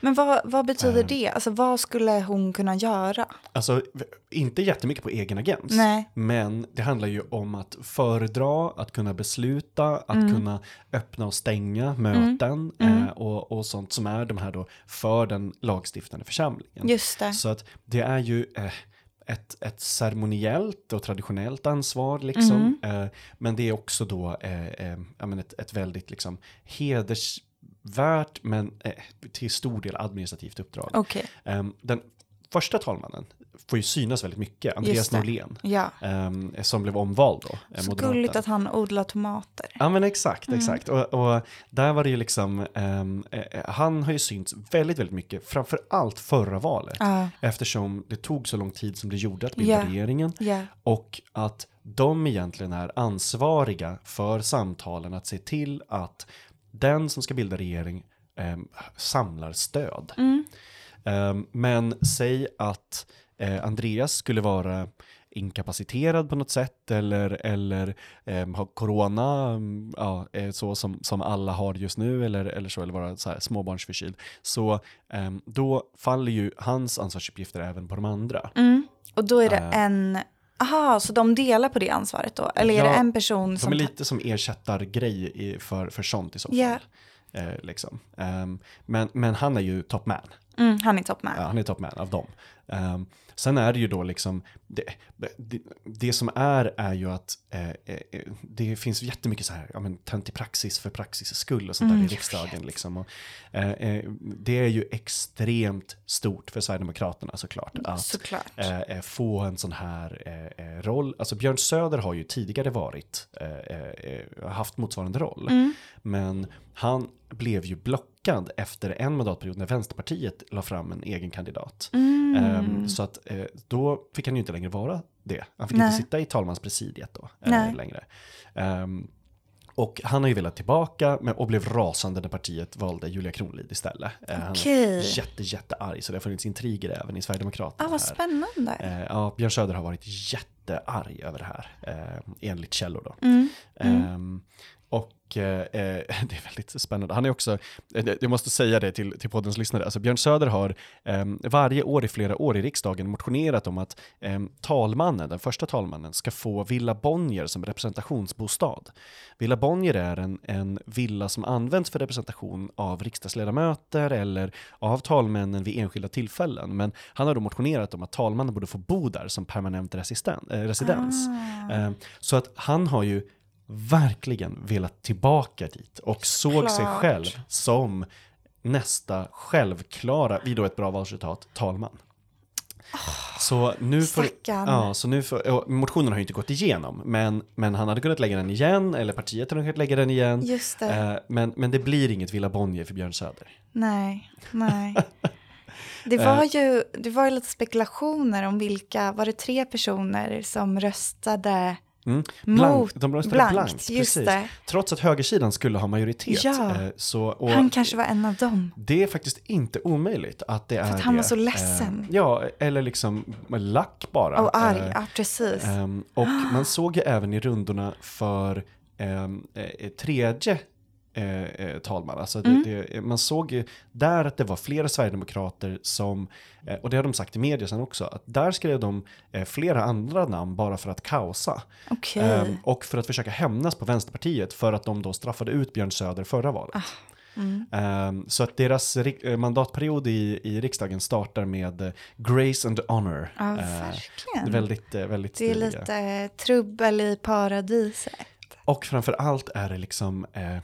[SPEAKER 2] Men vad, vad betyder
[SPEAKER 1] Ehm.
[SPEAKER 2] det? Alltså vad skulle hon kunna göra?
[SPEAKER 1] Alltså, inte jättemycket på egen agens.
[SPEAKER 2] Nej.
[SPEAKER 1] Men det handlar ju om att föredra, att kunna besluta, att
[SPEAKER 2] Mm.
[SPEAKER 1] kunna öppna och stänga möten Eh, och, och sånt som är de här då för den lagstiftande församlingen.
[SPEAKER 2] Just det.
[SPEAKER 1] Så att det är ju eh, ett, ett ceremoniellt och traditionellt ansvar liksom.
[SPEAKER 2] Mm.
[SPEAKER 1] Eh, men det är också då eh, eh, ett, ett väldigt liksom hedersvärt men eh, till stor del administrativt uppdrag.
[SPEAKER 2] Okej.
[SPEAKER 1] Ehm, den första talmannen får ju synas väldigt mycket, Andreas. Norlén,
[SPEAKER 2] Ja.
[SPEAKER 1] ehm, som blev omvald då. eh,
[SPEAKER 2] Så gulligt att han odlar tomater.
[SPEAKER 1] Ja men exakt,
[SPEAKER 2] Mm.
[SPEAKER 1] exakt. Och, och där var det ju liksom, eh, han har ju synts väldigt, väldigt mycket, framför allt förra valet.
[SPEAKER 2] Ja.
[SPEAKER 1] Eftersom det tog så lång tid som det gjorde att bilda
[SPEAKER 2] Ja.
[SPEAKER 1] regeringen.
[SPEAKER 2] Ja.
[SPEAKER 1] Och att de egentligen är ansvariga för samtalen att se till att den som ska bilda regering ehm, samlar stöd.
[SPEAKER 2] Mm.
[SPEAKER 1] Ehm, men säg att eh, Andreas skulle vara inkapaciterad på något sätt eller, eller ehm, ha corona, ja, eh, så som, som alla har just nu eller, eller så, eller vara så här småbarnsförkyld. Så ehm, då faller ju hans ansvarsuppgifter även på de andra.
[SPEAKER 2] Mm. Och då är det
[SPEAKER 1] Äh.
[SPEAKER 2] en... Aha, så de delar på det ansvaret då? Eller är
[SPEAKER 1] Ja,
[SPEAKER 2] det en person
[SPEAKER 1] De
[SPEAKER 2] som...
[SPEAKER 1] är
[SPEAKER 2] tar-
[SPEAKER 1] lite som ersättargrej i, för, för sånt i så fall.
[SPEAKER 2] Ja.
[SPEAKER 1] Eh, liksom. Ehm, men, men han är ju top man.
[SPEAKER 2] Mm, han är top man.
[SPEAKER 1] Ja, han är top man av dem. Ehm, sen är det ju då liksom, det, det, det som är är ju att eh, eh, det finns jättemycket så här, ja men töntig praxis för praxis skull och sånt
[SPEAKER 2] Mm,
[SPEAKER 1] där i riksdagen liksom. Och, eh, eh, det är ju extremt stort för Sverigedemokraterna såklart. Att,
[SPEAKER 2] Såklart.
[SPEAKER 1] eh, eh, få en sån här roll. Alltså Björn Söder har ju tidigare varit, haft motsvarande roll.
[SPEAKER 2] Mm.
[SPEAKER 1] Men han blev ju blockad efter en mandatperiod när Vänsterpartiet la fram en egen kandidat.
[SPEAKER 2] Mm.
[SPEAKER 1] Ehm, så att eh, då fick han ju inte längre vara det. Han fick
[SPEAKER 2] Nej.
[SPEAKER 1] inte sitta i talmanspresidiet då eh, längre. Ehm, och han har ju velat tillbaka men, och blev rasande när partiet valde Julia Kronlid istället. Eh, Han är jätte, jättearg så det har funnits intriger även i Sverigedemokraterna.
[SPEAKER 2] Ah, vad
[SPEAKER 1] här.
[SPEAKER 2] spännande.
[SPEAKER 1] Ja, Björn Söder har varit jättearg över det här, enligt källor då.
[SPEAKER 2] Mm.
[SPEAKER 1] Ehm, och eh, eh, det är väldigt spännande. Han är också, eh, jag måste säga det till, till poddens lyssnare, alltså Björn Söder har eh, varje år i flera år i riksdagen motionerat om att eh, talmannen, den första talmannen, ska få Villa Bonnier som representationsbostad. Villa Bonnier är en, en villa som används för representation av riksdagsledamöter eller av talmännen vid enskilda tillfällen. Men han har då motionerat om att talmannen borde få bo där som permanent resisten, eh, residens.
[SPEAKER 2] Ah.
[SPEAKER 1] Eh, så att han har ju verkligen velat tillbaka dit och såg sig
[SPEAKER 2] Klart.
[SPEAKER 1] själv som nästa självklara, vid då ett bra valresultat, talman. Så nu får, ja, så nu får, motionen har ju inte gått igenom, men, men han hade kunnat lägga den igen, eller partiet hade kunnat lägga den igen.
[SPEAKER 2] Just det.
[SPEAKER 1] Eh, men, men det blir inget Villa Bonnier för Björn Söder.
[SPEAKER 2] Nej, nej. Det
[SPEAKER 1] Eh.
[SPEAKER 2] var ju det var ju lite spekulationer om vilka, var det tre personer som röstade
[SPEAKER 1] Mm.
[SPEAKER 2] mot
[SPEAKER 1] de röstade
[SPEAKER 2] blankt?
[SPEAKER 1] blankt,
[SPEAKER 2] just
[SPEAKER 1] precis.
[SPEAKER 2] det.
[SPEAKER 1] Trots att högersidan skulle ha majoritet.
[SPEAKER 2] Ja.
[SPEAKER 1] eh, så,
[SPEAKER 2] Han kanske var en av dem.
[SPEAKER 1] Det är faktiskt inte omöjligt att det är
[SPEAKER 2] att han var så ledsen.
[SPEAKER 1] Eh, ja, eller liksom lack bara.
[SPEAKER 2] Och arg,
[SPEAKER 1] Eh,
[SPEAKER 2] ja precis.
[SPEAKER 1] ehm, och man såg ju även i rundorna för ehm, eh, tredje eh, eh, talman. Alltså det,
[SPEAKER 2] Mm.
[SPEAKER 1] det, man såg ju där att det var flera sverigedemokrater som, eh, och det har de sagt i media sen också, att där skrev de eh, flera andra namn bara för att kaosa.
[SPEAKER 2] Okej.
[SPEAKER 1] Ehm, och för att försöka hämnas på Vänsterpartiet för att de då straffade ut Björn Söder förra valet.
[SPEAKER 2] Mm.
[SPEAKER 1] Ehm, så att deras eh, mandatperiod i, i riksdagen startar med eh, Grace and Honor.
[SPEAKER 2] Ja,
[SPEAKER 1] Eh,
[SPEAKER 2] verkligen.
[SPEAKER 1] väldigt, väldigt
[SPEAKER 2] det är
[SPEAKER 1] stiliga.
[SPEAKER 2] lite trubbel i paradiset.
[SPEAKER 1] Och framför allt är det liksom, eh,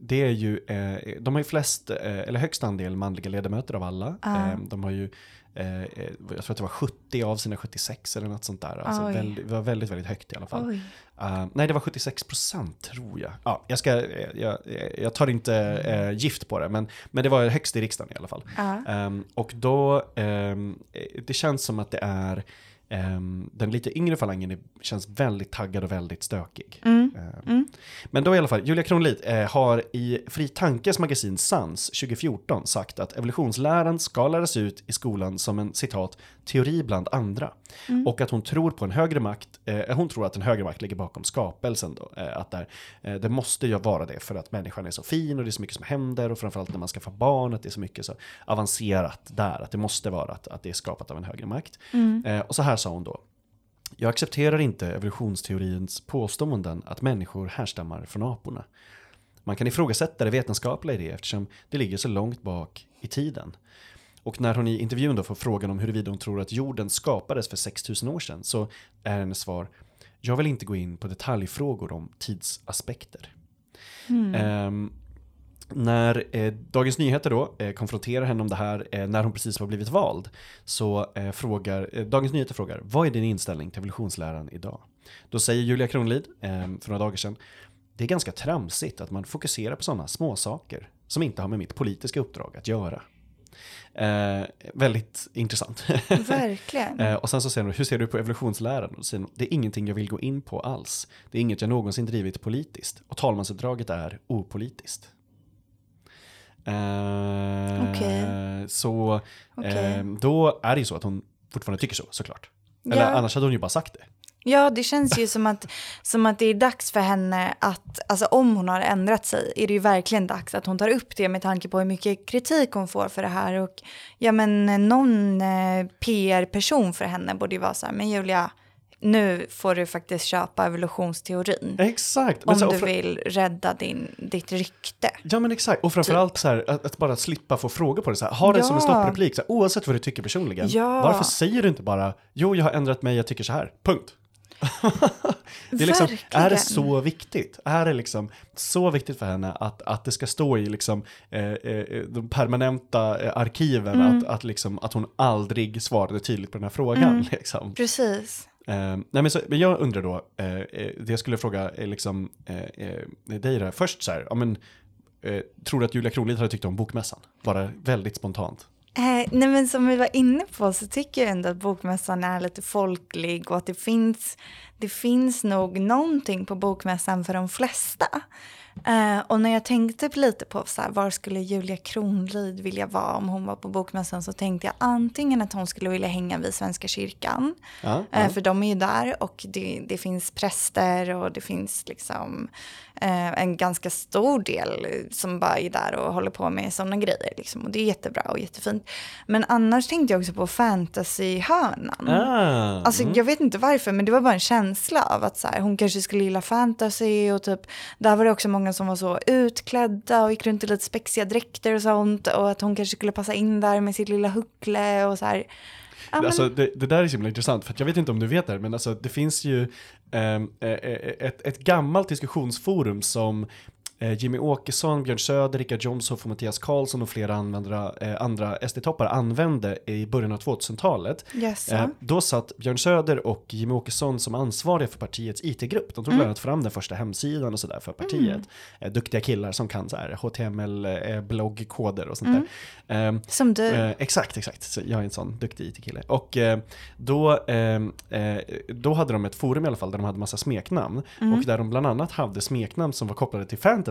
[SPEAKER 1] det är ju, eh, de har ju flest, eh, eller högst andel manliga ledamöter av alla.
[SPEAKER 2] Ja.
[SPEAKER 1] Eh, de har ju, jag tror att det var 70 av sina 76 eller något sånt där. Alltså väldigt, det var väldigt, väldigt högt i alla fall. Eh, nej, det var 76 procent tror jag. Ja, jag, ska, jag, jag tar inte eh, gift på det, men, men det var högst i riksdagen i alla fall.
[SPEAKER 2] Ja.
[SPEAKER 1] Ehm, och då, eh, det känns som att det är, ehm, den lite yngre falangen är, känns väldigt taggad och väldigt stökig.
[SPEAKER 2] Mm.
[SPEAKER 1] Ehm,
[SPEAKER 2] Mm.
[SPEAKER 1] Men då i alla fall, Julia Kronlid eh, har i Fri Tankes magasin Sans 2014 sagt att evolutionsläran ska läras ut i skolan som en citat teori bland andra.
[SPEAKER 2] Mm.
[SPEAKER 1] Och att hon tror på en högre makt, eh, hon tror att en högre makt ligger bakom skapelsen då. Eh, att där, det måste ju vara det för att människan är så fin och det är så mycket som händer och framförallt när man ska få barn att det är så mycket så avancerat där. Att det måste vara att, att det är skapat av en högre makt.
[SPEAKER 2] Mm.
[SPEAKER 1] Och så här sa hon då. Jag accepterar inte evolutionsteorins påståenden att människor härstammar från aporna. Man kan ifrågasätta det vetenskapliga i det eftersom det ligger så långt bak i tiden. Och när hon i intervjun då får frågan om huruvida hon tror att jorden skapades för 6000 år sedan så är hennes svar Jag vill inte gå in på detaljfrågor om tidsaspekter.
[SPEAKER 2] Mm.
[SPEAKER 1] Ehm, när eh, Dagens Nyheter då eh, konfronterar henne om det här eh, när hon precis har blivit vald så eh, frågar eh, Dagens Nyheter frågar vad är din inställning till evolutionsläran idag? Då säger Julia Kronlid eh, för några dagar sedan det är ganska tramsigt att man fokuserar på sådana små saker som inte har med mitt politiska uppdrag att göra. Eh, väldigt intressant.
[SPEAKER 2] Verkligen.
[SPEAKER 1] Eh, och sen så säger hon, hur ser du på evolutionsläran? Och säger hon, det är ingenting jag vill gå in på alls. Det är inget jag någonsin drivit politiskt. Och talmansuppdraget är opolitiskt. Eh,
[SPEAKER 2] Okej.
[SPEAKER 1] Så
[SPEAKER 2] Okej.
[SPEAKER 1] eh, då är det ju så att hon fortfarande tycker så, såklart. Eller
[SPEAKER 2] Ja.
[SPEAKER 1] annars hade hon ju bara sagt det.
[SPEAKER 2] Ja, det känns ju som att, som att det är dags för henne att, alltså om hon har ändrat sig, är det ju verkligen dags att hon tar upp det med tanke på hur mycket kritik hon får för det här. Och ja, men någon eh, PR-person för henne borde ju vara så här, men Julia, nu får du faktiskt köpa evolutionsteorin.
[SPEAKER 1] Exakt.
[SPEAKER 2] Om
[SPEAKER 1] och
[SPEAKER 2] du vill rädda din, ditt rykte.
[SPEAKER 1] Ja men exakt, och framförallt så här, att, att bara slippa få frågor på det. Så här, ha det som en
[SPEAKER 2] Ja.
[SPEAKER 1] stoppreplik, så här, oavsett vad du tycker personligen.
[SPEAKER 2] Ja.
[SPEAKER 1] Varför säger du inte bara, jo jag har ändrat mig, jag tycker så här, punkt. det är, liksom, är det så viktigt? Är det liksom så viktigt för henne att, att det ska stå i liksom, eh, eh, de permanenta eh, arkiven
[SPEAKER 2] Mm.
[SPEAKER 1] att, att, liksom, att hon aldrig svarade tydligt på den här frågan?
[SPEAKER 2] Mm.
[SPEAKER 1] Liksom.
[SPEAKER 2] Precis.
[SPEAKER 1] Eh, nej men, så, men jag undrar då, eh, eh, det jag skulle fråga är liksom, eh, eh, dig där, först så här, ja, men, eh, tror du att Julia Kronlid hade tyckt om bokmässan? Bara väldigt spontant.
[SPEAKER 2] Eh, nej men som vi var inne på så tycker jag ändå att bokmässan är lite folklig och att det finns, det finns nog någonting på bokmässan för de flesta. Eh, och när jag tänkte lite på så här, var skulle Julia Kronlid vilja vara om hon var på Bokmässan så tänkte jag antingen att hon skulle vilja hänga vid Svenska kyrkan.
[SPEAKER 1] Ja,
[SPEAKER 2] Eh,
[SPEAKER 1] ja.
[SPEAKER 2] för de är ju där och det, det finns präster och det finns liksom eh, en ganska stor del som bara är där och håller på med sådana grejer. Liksom. Och det är jättebra och jättefint. Men annars tänkte jag också på fantasyhörnan.
[SPEAKER 1] Ah,
[SPEAKER 2] Alltså
[SPEAKER 1] mm.
[SPEAKER 2] jag vet inte varför men det var bara en känsla av att så här, hon kanske skulle gilla fantasy och typ där var det också många som var så utklädda och gick runt i lite spexiga dräkter och sånt och att hon kanske skulle passa in där med sitt lilla huckle och så här. Men,
[SPEAKER 1] Alltså, det, det där är så himla intressant, för att jag vet inte om du vet det här, men alltså, det finns ju eh, ett, ett gammalt diskussionsforum som Jimmy Åkesson, Björn Söder, Richard Jomshof och Mattias Karlsson och flera andra, eh, andra SD-toppar använde i början av 2000-talet.
[SPEAKER 2] Jaså?
[SPEAKER 1] Eh, då satt Björn Söder och Jimmy Åkesson som ansvariga för partiets IT-grupp. De tog bland annat fram den första hemsidan och sådär för partiet. Eh, duktiga killar som kan så här HTML, eh, bloggkoder och sånt där. Ehm,
[SPEAKER 2] Som du.
[SPEAKER 1] Eh, exakt, exakt. Så jag är en sån duktig IT-kille. Och eh, då, eh, eh, då hade de ett forum i alla fall där de hade massa smeknamn.
[SPEAKER 2] Mm.
[SPEAKER 1] Och där de bland annat hade smeknamn som var kopplade till fantasy.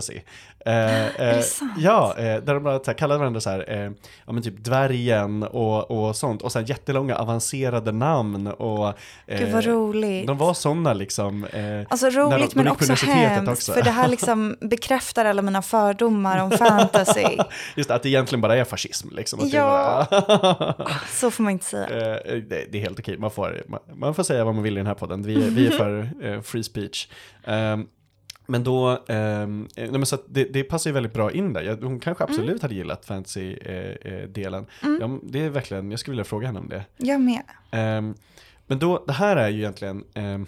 [SPEAKER 1] Eh,
[SPEAKER 2] Är
[SPEAKER 1] eh,
[SPEAKER 2] sant?
[SPEAKER 1] Ja, eh, där de här, kallade varandra så här, eh, ja men typ dvärgen och, och sånt. Och sen jättelånga avancerade namn och...
[SPEAKER 2] Gud vad
[SPEAKER 1] eh,
[SPEAKER 2] roligt.
[SPEAKER 1] De var sådana liksom. Eh,
[SPEAKER 2] Alltså roligt
[SPEAKER 1] de
[SPEAKER 2] men också hemskt.
[SPEAKER 1] också.
[SPEAKER 2] För det här liksom bekräftar alla mina fördomar om fantasy.
[SPEAKER 1] Just att det egentligen bara är fascism liksom.
[SPEAKER 2] Ja.
[SPEAKER 1] bara,
[SPEAKER 2] Så får man inte säga.
[SPEAKER 1] Eh, det, det är helt okej, man får, man, man får säga vad man vill i den här podden. Vi, är- vi är för eh, free speech. Ehm, men då, ehm, eh, nej, men så det, det passar ju väldigt bra in där. Jag, hon kanske absolut hade gillat fantasy-delen. ja, det är verkligen, jag skulle vilja fråga henne om det.
[SPEAKER 2] Jag med.
[SPEAKER 1] Ehm, men då, det här är ju egentligen, ehm,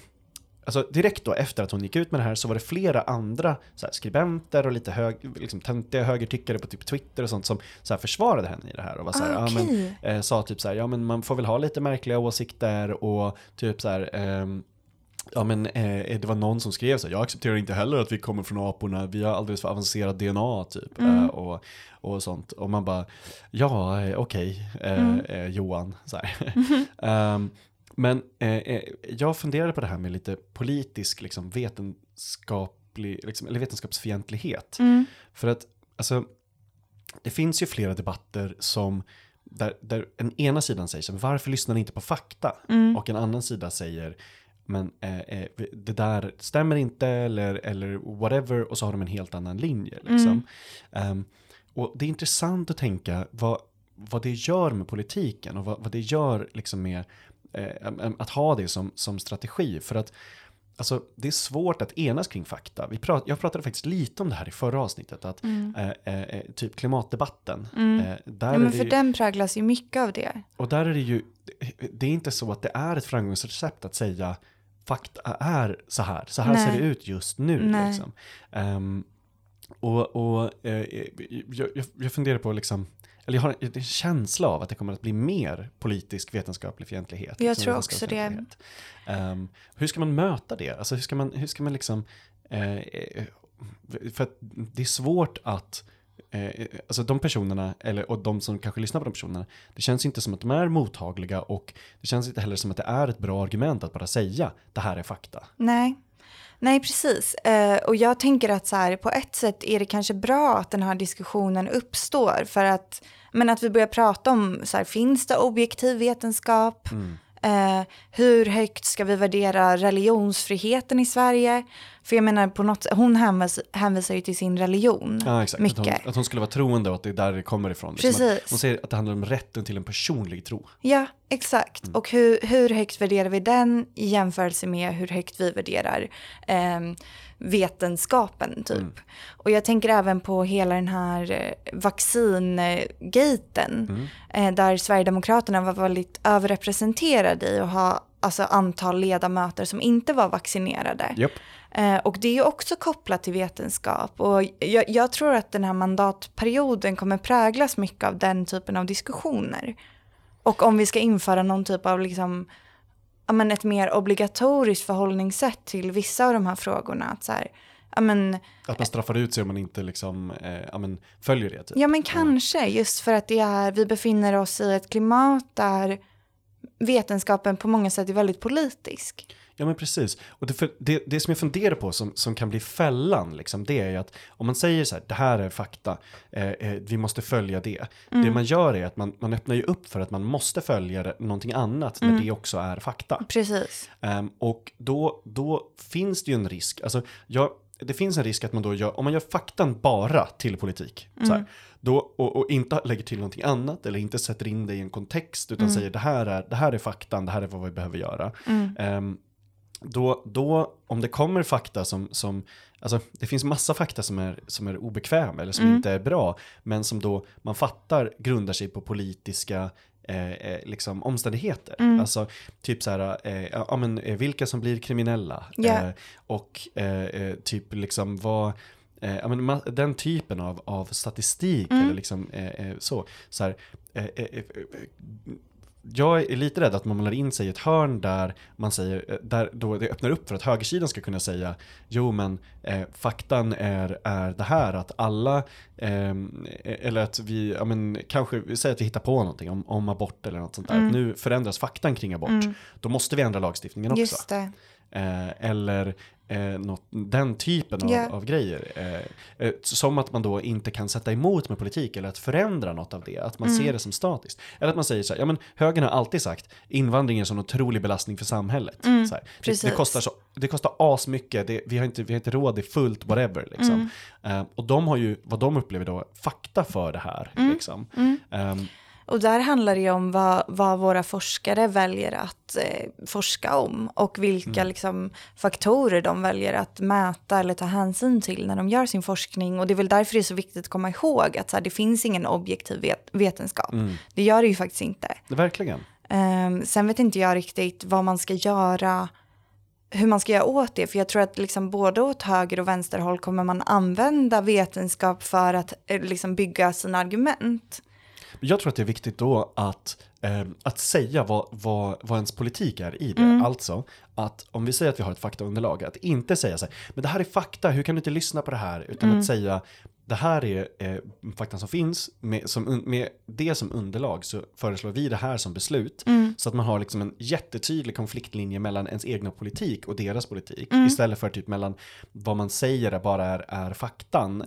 [SPEAKER 1] alltså direkt då efter att hon gick ut med det här så var det flera andra så här, skribenter och lite hög, liksom, töntiga högertyckare på typ Twitter och sånt som så här, försvarade henne i det här och var så här,
[SPEAKER 2] Ah,
[SPEAKER 1] ja, men, eh, sa typ så här, ja men man får väl ha lite märkliga åsikter och typ så här, ehm, Ja men eh, det var någon som skrev så jag accepterar inte heller att vi kommer från aporna, vi har alldeles för avancerat DNA typ. Eh, och, och sånt. Och man bara, ja eh, okej eh, eh, Johan. Så. Ehm, men eh, jag funderade på det här med lite politisk liksom, vetenskaplig, liksom, eller vetenskapsfientlighet.
[SPEAKER 2] Mm.
[SPEAKER 1] För att alltså, det finns ju flera debatter som där, där en ena sidan säger så varför lyssnar ni inte på fakta? Och en annan sida säger men eh, eh, det där stämmer inte eller, eller whatever och så har de en helt annan linje. Liksom. Ehm, och det är intressant att tänka vad, vad det gör med politiken och vad, vad det gör liksom med eh, att ha det som, som strategi. För att Alltså, det är svårt att enas kring fakta. Vi prat, jag pratade faktiskt lite om det här i förra avsnittet, att eh, eh, eh, typ klimatdebatten. Eh, där
[SPEAKER 2] Ja, men för
[SPEAKER 1] ju,
[SPEAKER 2] den präglas ju mycket av det.
[SPEAKER 1] Och där är det ju, det är inte så att det är ett framgångsrecept att säga fakta är så här, så här
[SPEAKER 2] Nej.
[SPEAKER 1] ser det ut just nu.
[SPEAKER 2] Nej.
[SPEAKER 1] Liksom. Ehm, och och eh, jag, jag, funderar på, liksom, eller jag har en, en känsla av att det kommer att bli mer politisk vetenskaplig fientlighet.
[SPEAKER 2] Jag
[SPEAKER 1] liksom
[SPEAKER 2] tror också
[SPEAKER 1] vetenskapsfientlighet. Ehm, hur ska man möta det? Alltså hur ska man, hur ska man liksom, eh, eh, för att det är svårt att Eh, alltså de personerna, eller, och de som kanske lyssnar på de personerna, det känns inte som att de är mottagliga och det känns inte heller som att det är ett bra argument att bara säga det här är fakta.
[SPEAKER 2] Nej. Nej, precis. Eh, och jag tänker att så här, på ett sätt är det kanske bra att den här diskussionen uppstår för att, men att vi börjar prata om, så här, finns det objektiv vetenskap? Eh, hur högt ska vi värdera religionsfriheten i Sverige? För jag menar, på något, hon hänvis, hänvisar ju till sin religion
[SPEAKER 1] Ja, exakt. Att
[SPEAKER 2] mycket.
[SPEAKER 1] hon, att hon skulle vara troende och att det är där det kommer ifrån. Liksom
[SPEAKER 2] Precis.
[SPEAKER 1] Att hon säger att det handlar om rätten till en personlig tro.
[SPEAKER 2] Ja, exakt. Och hur, hur högt värderar vi den i jämförelse med hur högt vi värderar eh, vetenskapen typ. Och jag tänker även på hela den här eh, vaccingaten eh, där Sverigedemokraterna var väldigt överrepresenterade i att ha alltså, antal ledamöter som inte var vaccinerade.
[SPEAKER 1] Japp.
[SPEAKER 2] Eh, och det är också kopplat till vetenskap. Och jag, jag tror att den här mandatperioden kommer präglas mycket av den typen av diskussioner. Och om vi ska införa någon typ av liksom, ja, men ett mer obligatoriskt förhållningssätt till vissa av de här frågorna. Att så här, ja, men,
[SPEAKER 1] Att man straffar ut sig om man inte liksom, eh, ja, men följer det. Typ.
[SPEAKER 2] ja men kanske just för att det är, vi befinner oss i ett klimat där vetenskapen på många sätt är väldigt politisk.
[SPEAKER 1] Ja men precis. Och det, det, det som jag funderar på som, som kan bli fällan, liksom, det är ju att om man säger så här, det här är fakta, eh, eh, vi måste följa det. Det man gör är att man, man öppnar ju upp för att man måste följa det, någonting annat när det också är fakta.
[SPEAKER 2] Precis.
[SPEAKER 1] Ehm, och då, då finns det ju en risk, alltså jag, det finns en risk att man då gör, om man gör faktan bara till politik, så här, då, och, och inte lägger till någonting annat eller inte sätter in det i en kontext utan säger det här, är, det här är faktan, det här är vad vi behöver göra. Ehm, då, då, om det kommer fakta som, som alltså det finns massa fakta som är, som är obekväm eller som inte är bra, men som då man fattar grundar sig på politiska eh, eh, liksom omständigheter. Alltså typ så här, eh, ja men eh, vilka som blir kriminella.
[SPEAKER 2] Ja.
[SPEAKER 1] Eh, och eh, typ liksom vad, ja, men den typen av, av statistik eller liksom så. så här, jag är lite rädd att man målar in sig i ett hörn där man säger, eh, där då det öppnar upp för att högersidan ska kunna säga jo men eh, faktan är, är det här att alla, eh, eller att vi, ja men kanske, säger att vi hittar på någonting om, om abort eller något sånt där. Att nu förändras faktan kring abort. Då måste vi ändra lagstiftningen också. Eh, eller eh, något, den typen av,
[SPEAKER 2] Ja.
[SPEAKER 1] av grejer. Eh, eh, som att man då inte kan sätta emot med politik eller att förändra något av det. Att man
[SPEAKER 2] Mm.
[SPEAKER 1] ser det som statiskt. Eller att man säger så här, ja men högern har alltid sagt invandring är en sån otrolig belastning för samhället. så här, det, det,
[SPEAKER 2] Mm.
[SPEAKER 1] kostar så, det kostar asmycket, det, vi, har inte, vi har inte råd, det är fullt, whatever. Liksom.
[SPEAKER 2] Mm.
[SPEAKER 1] Eh, och de har ju, vad de upplever då, fakta för det här.
[SPEAKER 2] Mm.
[SPEAKER 1] Liksom. Ehm,
[SPEAKER 2] Och där handlar det ju om vad, vad våra forskare väljer att eh, forska om och vilka liksom, faktorer de väljer att mäta eller ta hänsyn till när de gör sin forskning. Och det är väl därför det är så viktigt att komma ihåg att så här, det finns ingen objektiv vet, vetenskap. Det gör det ju faktiskt inte.
[SPEAKER 1] verkligen.
[SPEAKER 2] Um, sen vet inte jag riktigt vad man ska göra, hur man ska göra åt det. För jag tror att liksom både åt höger och vänsterhåll kommer man använda vetenskap för att eh, liksom bygga sina argument.
[SPEAKER 1] Jag tror att det är viktigt då att, eh, att säga vad, vad, vad ens politik är i det. Alltså att om vi säger att vi har ett faktaunderlag, att inte säga så här, men det här är fakta, hur kan du inte lyssna på det här? Utan att säga, det här är eh, faktan som finns, med, som, med det som underlag så föreslår vi det här som beslut. Så att man har liksom en jättetydlig konfliktlinje mellan ens egna politik och deras politik. Istället för typ mellan vad man säger bara är, är faktan,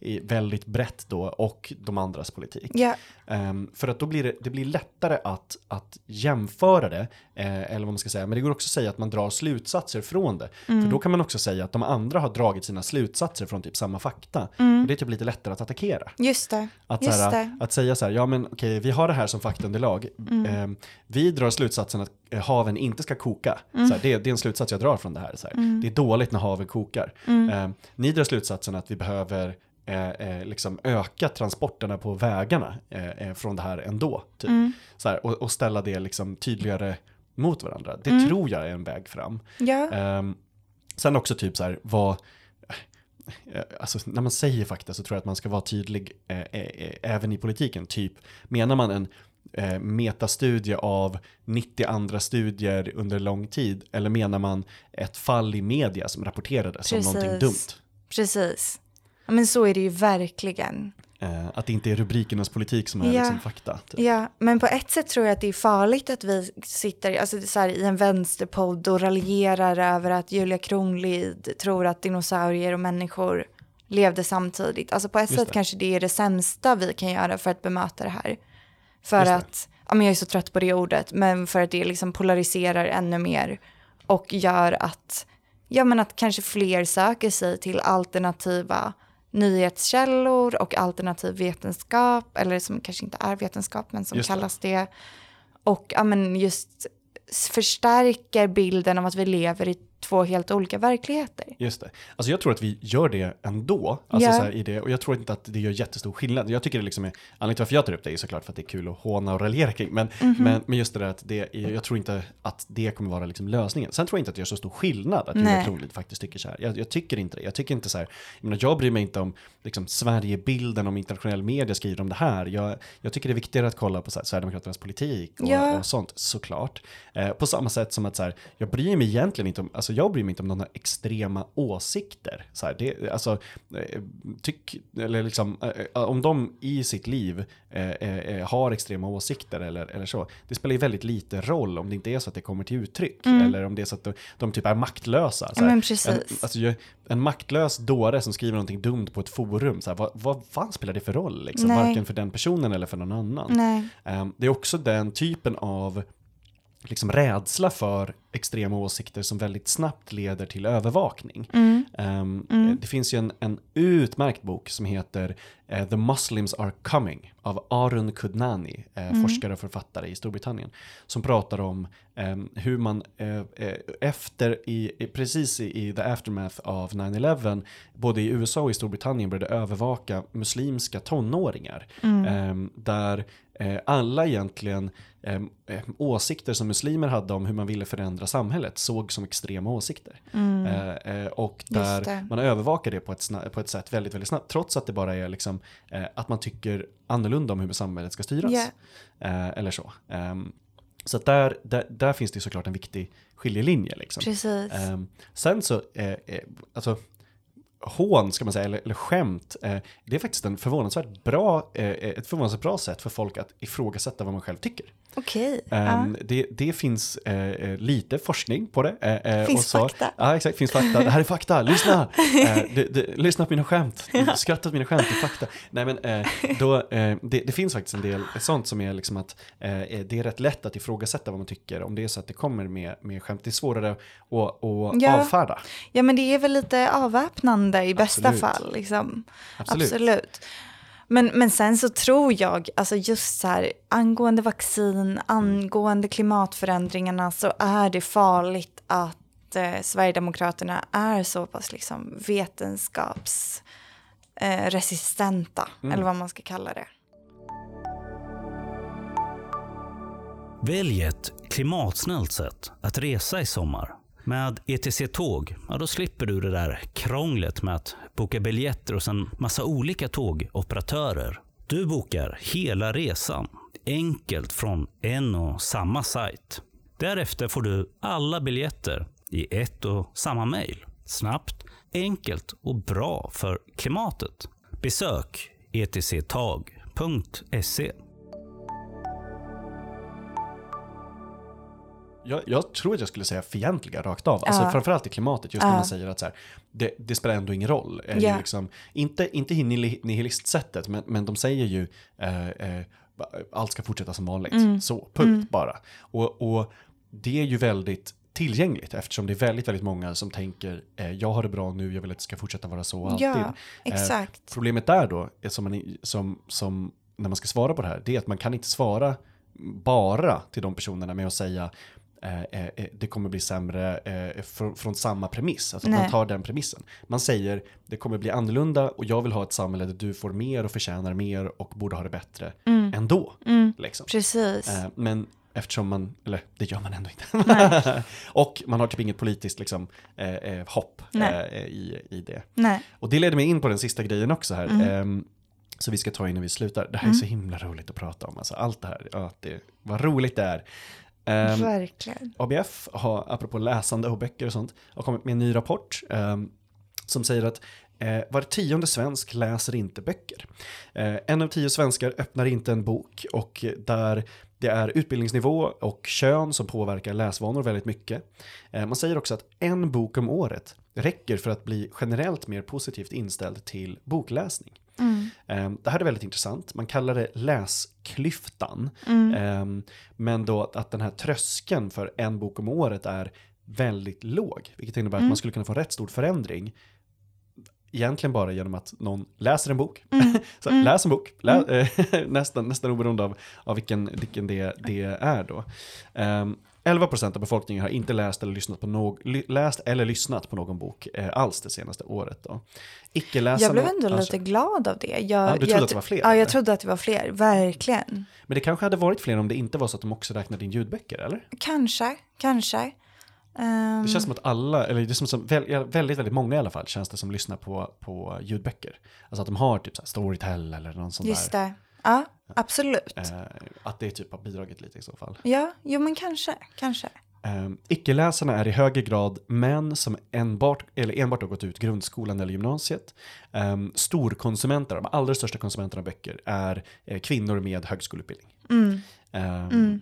[SPEAKER 1] i väldigt brett då, och de andras politik.
[SPEAKER 2] Ja,
[SPEAKER 1] Ehm, för att då blir det, det blir lättare att, att jämföra det, eh, eller vad man ska säga. Men det går också att säga att man drar slutsatser från det.
[SPEAKER 2] Mm.
[SPEAKER 1] För då kan man också säga att de andra har dragit sina slutsatser från typ samma fakta. Och det är typ lite lättare att attackera.
[SPEAKER 2] just det.
[SPEAKER 1] Att,
[SPEAKER 2] Mm. Just
[SPEAKER 1] såhär,
[SPEAKER 2] det. Mm.
[SPEAKER 1] att säga så här, ja men okej, vi har det här som faktaunderlag. Ehm, vi drar slutsatsen att eh, haven inte ska koka.
[SPEAKER 2] Mm.
[SPEAKER 1] Så här, det, det är en slutsats jag drar från det här. Här. Det är dåligt när haven kokar.
[SPEAKER 2] Mm.
[SPEAKER 1] Ehm, ni drar slutsatsen att vi behöver eh, eh, liksom öka transporterna på vägarna eh, eh, från det här ändå. Typ.
[SPEAKER 2] Mm.
[SPEAKER 1] Så här, och, och ställa det liksom tydligare mot varandra. Det
[SPEAKER 2] Mm.
[SPEAKER 1] tror jag är en väg fram.
[SPEAKER 2] Ja,
[SPEAKER 1] Ehm, sen också typ så här, vad, eh, alltså när man säger fakta så tror jag att man ska vara tydlig eh, eh, eh, även i politiken. Typ, menar man en eh, metastudie av 90 andra studier under lång tid eller menar man ett fall i media som rapporterades som någonting dumt?
[SPEAKER 2] precis. Ja, men så är det ju verkligen.
[SPEAKER 1] Eh, att det inte är rubrikernas politik som är
[SPEAKER 2] Ja.
[SPEAKER 1] liksom fakta. Typ.
[SPEAKER 2] Ja, men på ett sätt tror jag att det är farligt att vi sitter alltså så här, i en vänsterpodd och raljerar över att Julia Kronlid tror att dinosaurier och människor levde samtidigt. Alltså på ett
[SPEAKER 1] Just
[SPEAKER 2] sätt
[SPEAKER 1] det.
[SPEAKER 2] kanske det är det sämsta vi kan göra för att bemöta det här. För
[SPEAKER 1] Just det.
[SPEAKER 2] att, ja men jag är så trött på det ordet, men för att det liksom polariserar ännu mer och gör att, ja men att kanske fler söker sig till alternativa nyhetskällor och alternativ vetenskap, eller som kanske inte är vetenskap, men som
[SPEAKER 1] Just det.
[SPEAKER 2] kallas det. Och ja, men just förstärker bilden av att vi lever i två helt olika verkligheter.
[SPEAKER 1] Just det. Alltså jag tror att vi gör det ändå. Alltså
[SPEAKER 2] Ja.
[SPEAKER 1] så här, i det, och jag tror inte att det gör jättestor skillnad. Jag tycker det liksom är, anledningen till varför jag tar upp det är såklart för att det är kul att håna och raljera kring. Men,
[SPEAKER 2] Mhm.
[SPEAKER 1] men, men just det där att det, är- jag tror inte att det kommer vara liksom lösningen. Sen tror jag inte att det gör så stor skillnad att Julia. Kronlid faktiskt tycker så här. Jag, jag tycker inte det. Jag tycker inte så här, jag, menar, jag bryr mig inte om liksom, Sverigebilden, om internationell media skriver om det här. Jag, jag tycker det är viktigare att kolla på så här, Sverigedemokraternas politik och,
[SPEAKER 2] Ja.
[SPEAKER 1] och sånt, såklart. Eh, på samma sätt som att så här, jag bryr mig egentligen inte om, alltså alltså jag bryr mig inte om någon har extrema åsikter. Så här, det, alltså, eh, tyck, eller liksom, eh, om de i sitt liv eh, eh, har extrema åsikter eller, eller så, det spelar ju väldigt lite roll om det inte är så att det kommer till uttryck, eller om det är så att de, de typ är maktlösa. Så
[SPEAKER 2] Mm.
[SPEAKER 1] Här.
[SPEAKER 2] men precis.
[SPEAKER 1] En, alltså, en maktlös dåre som skriver någonting dumt på ett forum, så här, vad, vad fan spelar det för roll? Liksom? Varken för den personen eller för någon annan. Ehm, Det är också den typen av liksom rädsla för extrema åsikter som väldigt snabbt leder till övervakning.
[SPEAKER 2] Mm.
[SPEAKER 1] Ehm, Det finns ju en, en utmärkt bok som heter eh, The Muslims Are Coming av Arun Kudnani, eh, forskare och författare i Storbritannien, som pratar om ehm, hur man eh, efter, i, precis i, i the aftermath av 9-11, både i USA och i Storbritannien började övervaka muslimska tonåringar. Ehm, där alla egentligen eh, eh, åsikter som muslimer hade om hur man ville förändra samhället såg som extrema åsikter. Eh, eh, och där man övervakar det på ett, på ett sätt väldigt, väldigt snabbt, trots att det bara är liksom, eh, att man tycker annorlunda om hur samhället ska styras. Eh, eller så. Ehm, så där, där, där finns det såklart en viktig skiljelinje. Liksom.
[SPEAKER 2] Precis.
[SPEAKER 1] Ehm, sen så, eh, eh, alltså, hån ska man säga, eller, eller skämt, eh, det är faktiskt en förvånansvärt bra, eh, ett förvånansvärt bra sätt för folk att ifrågasätta vad man själv tycker.
[SPEAKER 2] Okej.
[SPEAKER 1] Ehm, det, det finns eh, lite forskning på det. eh,
[SPEAKER 2] Finns
[SPEAKER 1] och så,
[SPEAKER 2] fakta.
[SPEAKER 1] Ja, exakt. Finns fakta. Det här är fakta. Lyssna! Eh, det, det, lyssna på mina skämt. Skratta åt mina skämt. Det är fakta. Nej, men, då, det, det finns faktiskt en del sånt som är liksom att det är rätt lätt att ifrågasätta vad man tycker om det är så att det kommer med, med skämt. Det är svårare att, att
[SPEAKER 2] Ja.
[SPEAKER 1] avfärda.
[SPEAKER 2] Ja men det är väl lite avväpnande i bästa
[SPEAKER 1] Absolut.
[SPEAKER 2] fall. Liksom.
[SPEAKER 1] Absolut.
[SPEAKER 2] Absolut. Men, men sen så tror jag, alltså just så här, angående vaccin, angående klimatförändringarna så är det farligt att eh, Sverigedemokraterna är så pass liksom vetenskapsresistenta, eh, resistenta, eller vad man ska kalla det.
[SPEAKER 6] Välj ett klimatsnällt sätt att resa i sommar. Med ETC Tåg, ja då slipper du det där krånglet med att boka biljetter hos en massa olika tågoperatörer. Du bokar hela resan, enkelt från en och samma sajt. Därefter får du alla biljetter i ett och samma mejl. Snabbt, enkelt och bra för klimatet. Besök etctag.se.
[SPEAKER 1] Jag, jag tror att jag skulle säga fientliga rakt av. Alltså
[SPEAKER 2] Ja.
[SPEAKER 1] framförallt i klimatet, just när
[SPEAKER 2] Ja.
[SPEAKER 1] man säger att så här, det, det spelar ändå ingen roll. Eller
[SPEAKER 2] Ja.
[SPEAKER 1] liksom, inte, inte nihilistsättet, men, men de säger ju eh, eh, allt ska fortsätta som vanligt.
[SPEAKER 2] Mm.
[SPEAKER 1] Så, punkt bara. Och, och det är ju väldigt tillgängligt eftersom det är väldigt, väldigt många som tänker eh, jag har det bra nu, jag vill att det ska fortsätta vara så alltid.
[SPEAKER 2] Ja,
[SPEAKER 1] Eh,
[SPEAKER 2] exakt.
[SPEAKER 1] Problemet där då, är som, man, som, som när man ska svara på det här, det är att man kan inte svara bara till de personerna med att säga eh, eh, eh, det kommer bli sämre eh, från, från samma premiss. Alltså att man tar den premissen. Man säger det kommer bli annorlunda och jag vill ha ett samhälle där du får mer och förtjänar mer och borde ha det bättre ändå. Liksom.
[SPEAKER 2] Precis.
[SPEAKER 1] Eh, men eftersom man, eller det gör man ändå inte. och man har typ inget politiskt liksom, eh, eh, hopp i, i det.
[SPEAKER 2] Nej.
[SPEAKER 1] Och det leder mig in på den sista grejen också här.
[SPEAKER 2] Mm.
[SPEAKER 1] Ehm, så vi ska ta innan vi slutar. Det här är så himla roligt att prata om. Alltså allt det här, ja, det, vad roligt det är. Ehm,
[SPEAKER 2] Verkligen.
[SPEAKER 1] ABF har, apropå läsande och böcker och sånt, har kommit med en ny rapport ehm, som säger att eh, var tionde svensk läser inte böcker. Eh, en av tio svenskar öppnar inte en bok och där det är utbildningsnivå och kön som påverkar läsvanor väldigt mycket. Eh, man säger också att en bok om året räcker för att bli generellt mer positivt inställd till bokläsning. Eh, Det här är väldigt intressant. Man kallar det läsklyftan. Eh, Men då att den här tröskeln för en bok om året är väldigt låg. Vilket innebär att man skulle kunna få rätt stor förändring. Egentligen bara genom att någon läser en bok. Så, Läs en bok, Lä, eh, nästan, nästan oberoende av, av vilken, vilken det, det är då. Um, 11% av befolkningen har inte läst eller lyssnat på, ly, läst eller lyssnat på någon bok eh, alls det senaste året. Då.
[SPEAKER 2] Jag blev ändå
[SPEAKER 1] alltså-
[SPEAKER 2] lite glad av det. Jag,
[SPEAKER 1] Ja, du trodde
[SPEAKER 2] jag,
[SPEAKER 1] att det var fler,
[SPEAKER 2] Ja,
[SPEAKER 1] eller?
[SPEAKER 2] jag trodde att det var fler. Verkligen.
[SPEAKER 1] Men det kanske hade varit fler om det inte var så att de också räknade in ljudböcker, eller?
[SPEAKER 2] Kanske, kanske. Ehm,
[SPEAKER 1] Det känns som att alla, eller det som som väl- väldigt, väldigt många i alla fall, känns det som lyssnar på, på ljudböcker. Alltså att de har typ så här Storytel eller någon sån
[SPEAKER 2] just
[SPEAKER 1] där.
[SPEAKER 2] det. Ja, absolut.
[SPEAKER 1] Eh, att det typ har bidragit lite i så fall.
[SPEAKER 2] Ja, jo men kanske, kanske.
[SPEAKER 1] Um, icke-läsarna är i högre grad män som enbart, eller enbart har gått ut grundskolan eller gymnasiet. Um, storkonsumenter, de allra största konsumenterna av böcker, är eh, kvinnor med högskoleutbildning.
[SPEAKER 2] Mm.
[SPEAKER 1] Um,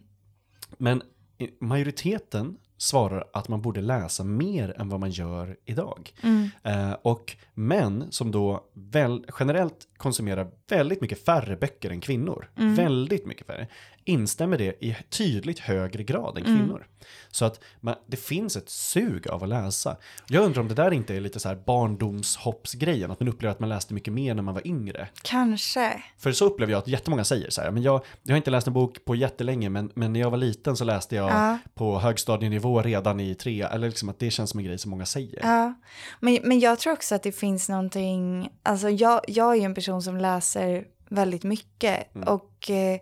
[SPEAKER 1] Men i- majoriteten svarar att man borde läsa mer än vad man gör idag.
[SPEAKER 2] Mm.
[SPEAKER 1] Eh, och män som då väl, generellt konsumerar väldigt mycket färre böcker än kvinnor,
[SPEAKER 2] Mm.
[SPEAKER 1] väldigt mycket färre, instämmer det i tydligt högre grad än
[SPEAKER 2] Mm.
[SPEAKER 1] kvinnor. Så att man, det finns ett sug av att läsa. Jag undrar om det där inte är lite så här barndomshoppsgrejen, att man upplever att man läste mycket mer när man var yngre.
[SPEAKER 2] Kanske.
[SPEAKER 1] För så upplever jag att jättemånga säger så här, men jag, jag har inte läst en bok på jättelänge, men, men när jag var liten så läste jag
[SPEAKER 2] Ja.
[SPEAKER 1] på högstadienivå redan i tre, eller liksom att det känns som en grej som många säger.
[SPEAKER 2] Ja, men, men jag tror också att det finns någonting, alltså jag, jag är ju en person som läser väldigt mycket och eh,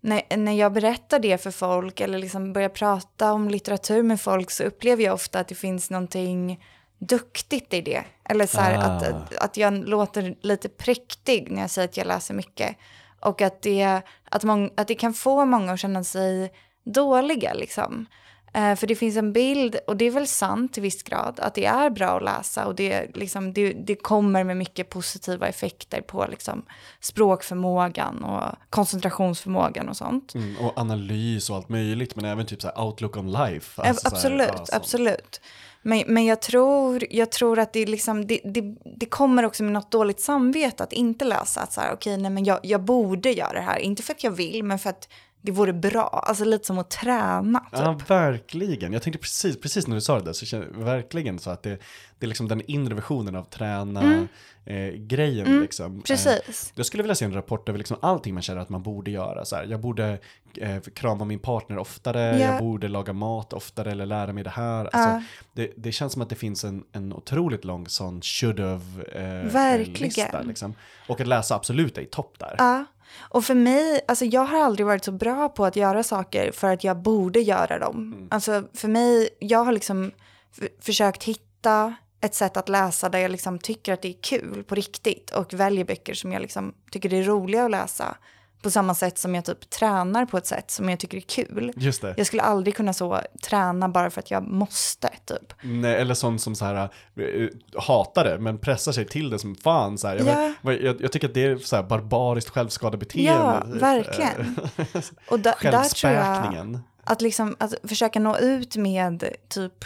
[SPEAKER 2] när, när jag berättar det för folk eller liksom börjar prata om litteratur med folk så upplever jag ofta att det finns någonting duktigt i det. Eller så här,
[SPEAKER 1] Ah.
[SPEAKER 2] att, att, att jag låter lite präktig när jag säger att jag läser mycket. Och att det, att mång, att det kan få många att känna sig dåliga liksom. Eh, för det finns en bild, och det är väl sant till viss grad, att det är bra att läsa och det, liksom, det, det kommer med mycket positiva effekter på liksom, språkförmågan och koncentrationsförmågan och sånt.
[SPEAKER 1] Mm, och analys och allt möjligt, men även typ så här outlook on life. Alltså så här,
[SPEAKER 2] absolut,
[SPEAKER 1] ja, sånt.
[SPEAKER 2] absolut. Men, men jag, tror, jag tror att det, liksom, det, det, det kommer också med något dåligt samvete att inte läsa. Att så här, okej, nej, men jag, jag borde göra det här. Inte för att jag vill, men för att det vore bra. Alltså lite som att träna. Typ.
[SPEAKER 1] Ja, verkligen. Jag tänkte precis, precis när du sa det där, så känner jag verkligen så att det, det är liksom den inre versionen av träna-grejen. liksom. Eh,
[SPEAKER 2] Mm. Precis.
[SPEAKER 1] jag skulle vilja se en rapport över liksom allting man känner att man borde göra. Så här, jag borde eh, krama min partner oftare,
[SPEAKER 2] Ja.
[SPEAKER 1] jag borde laga mat oftare eller lära mig det här. Alltså,
[SPEAKER 2] Ja.
[SPEAKER 1] det, det känns som att det finns en, en otroligt lång sån should have eh,
[SPEAKER 2] Verkligen.
[SPEAKER 1] lista. Liksom. Och att läsa absolut är i topp där.
[SPEAKER 2] Ja, och för mig, alltså jag har aldrig varit så bra på att göra saker för att jag borde göra dem. Alltså för mig, jag har liksom försökt hitta ett sätt att läsa där jag liksom tycker att det är kul på riktigt och väljer böcker som jag liksom tycker det är roliga att läsa. På samma sätt som jag typ tränar på ett sätt som jag tycker är kul.
[SPEAKER 1] Just det.
[SPEAKER 2] Jag skulle aldrig kunna så träna bara för att jag måste typ.
[SPEAKER 1] Nej, eller sån som så här, eh, hatar det men pressar sig till det som fan. Så här. Jag,
[SPEAKER 2] Ja.
[SPEAKER 1] men, jag, jag tycker att det är så här barbariskt självskadebeteende.
[SPEAKER 2] Ja, verkligen. Och da, där tror jag... Att, liksom, att försöka nå ut med typ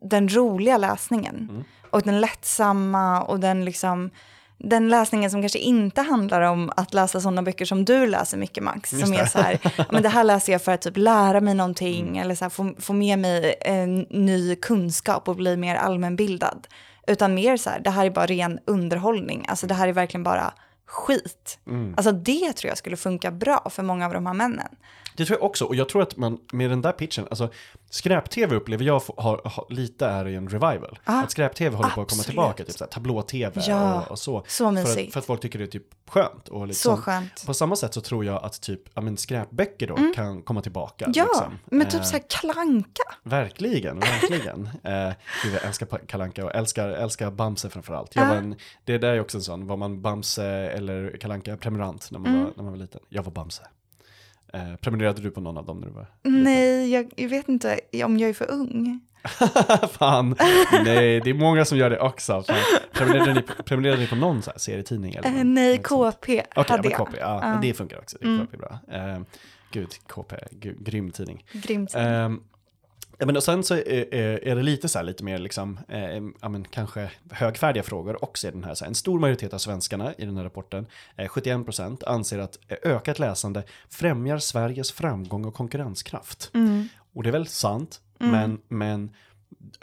[SPEAKER 2] den roliga läsningen. Och den lättsamma och den liksom den läsningen som kanske inte handlar om att läsa sådana böcker som du läser mycket Max.
[SPEAKER 1] Just
[SPEAKER 2] Som är så här, men det här läser jag för att typ lära mig någonting eller så här, få, få med mig en ny kunskap och bli mer allmänbildad. Utan mer så här, det här är bara ren underhållning. Alltså det här är verkligen bara skit. Alltså det tror jag skulle funka bra för många av de här männen.
[SPEAKER 1] Det tror jag också, och jag tror att man med den där pitchen, alltså skräp-tv upplever jag har, har, lite är i en revival.
[SPEAKER 2] Ah,
[SPEAKER 1] att skräp-tv håller på att komma
[SPEAKER 2] absolut.
[SPEAKER 1] tillbaka, typ tablå-tv
[SPEAKER 2] Ja,
[SPEAKER 1] och, och så.
[SPEAKER 2] så
[SPEAKER 1] för, att, för att folk tycker det är typ skönt. Och
[SPEAKER 2] Så
[SPEAKER 1] liksom,
[SPEAKER 2] skönt.
[SPEAKER 1] På samma sätt så tror jag att typ, ja men skräpböcker då kan komma tillbaka.
[SPEAKER 2] Ja,
[SPEAKER 1] liksom.
[SPEAKER 2] men typ
[SPEAKER 1] Eh,
[SPEAKER 2] så här kalanka.
[SPEAKER 1] Verkligen, verkligen. eh, jag älskar Kalanka och älskar, älskar Bamse framförallt. Jag
[SPEAKER 2] Ja.
[SPEAKER 1] var en, det där är också en sån, var man Bamse eller Kalanka prenumerant när man,
[SPEAKER 2] Mm.
[SPEAKER 1] var, när man var liten? Jag var Bamse. Eh, prenumererade du på någon av dem när du var?
[SPEAKER 2] Nej, jag, jag vet inte om jag är för ung.
[SPEAKER 1] Fan, nej, det är många som gör det också. Fan. Prenumererade, ni, prenumererade ni på någon så här serietidning? Eller
[SPEAKER 2] Eh, nej,
[SPEAKER 1] sånt?
[SPEAKER 2] KP
[SPEAKER 1] Okej,
[SPEAKER 2] hade jag.
[SPEAKER 1] KP, ja, men det funkar också. Det
[SPEAKER 2] Mm.
[SPEAKER 1] KP är bra. Eh, gud, KP, gud, grym tidning.
[SPEAKER 2] Grymt.
[SPEAKER 1] Ehm, ja, men och sen så är, är det lite så här, lite mer liksom, eh, ja, men kanske högfärdiga frågor också i den här. Så här. En stor majoritet av svenskarna i den här rapporten, eh, 71%, anser att eh, ökat läsande främjar Sveriges framgång och konkurrenskraft.
[SPEAKER 2] Mm.
[SPEAKER 1] Och det är väl sant, men, men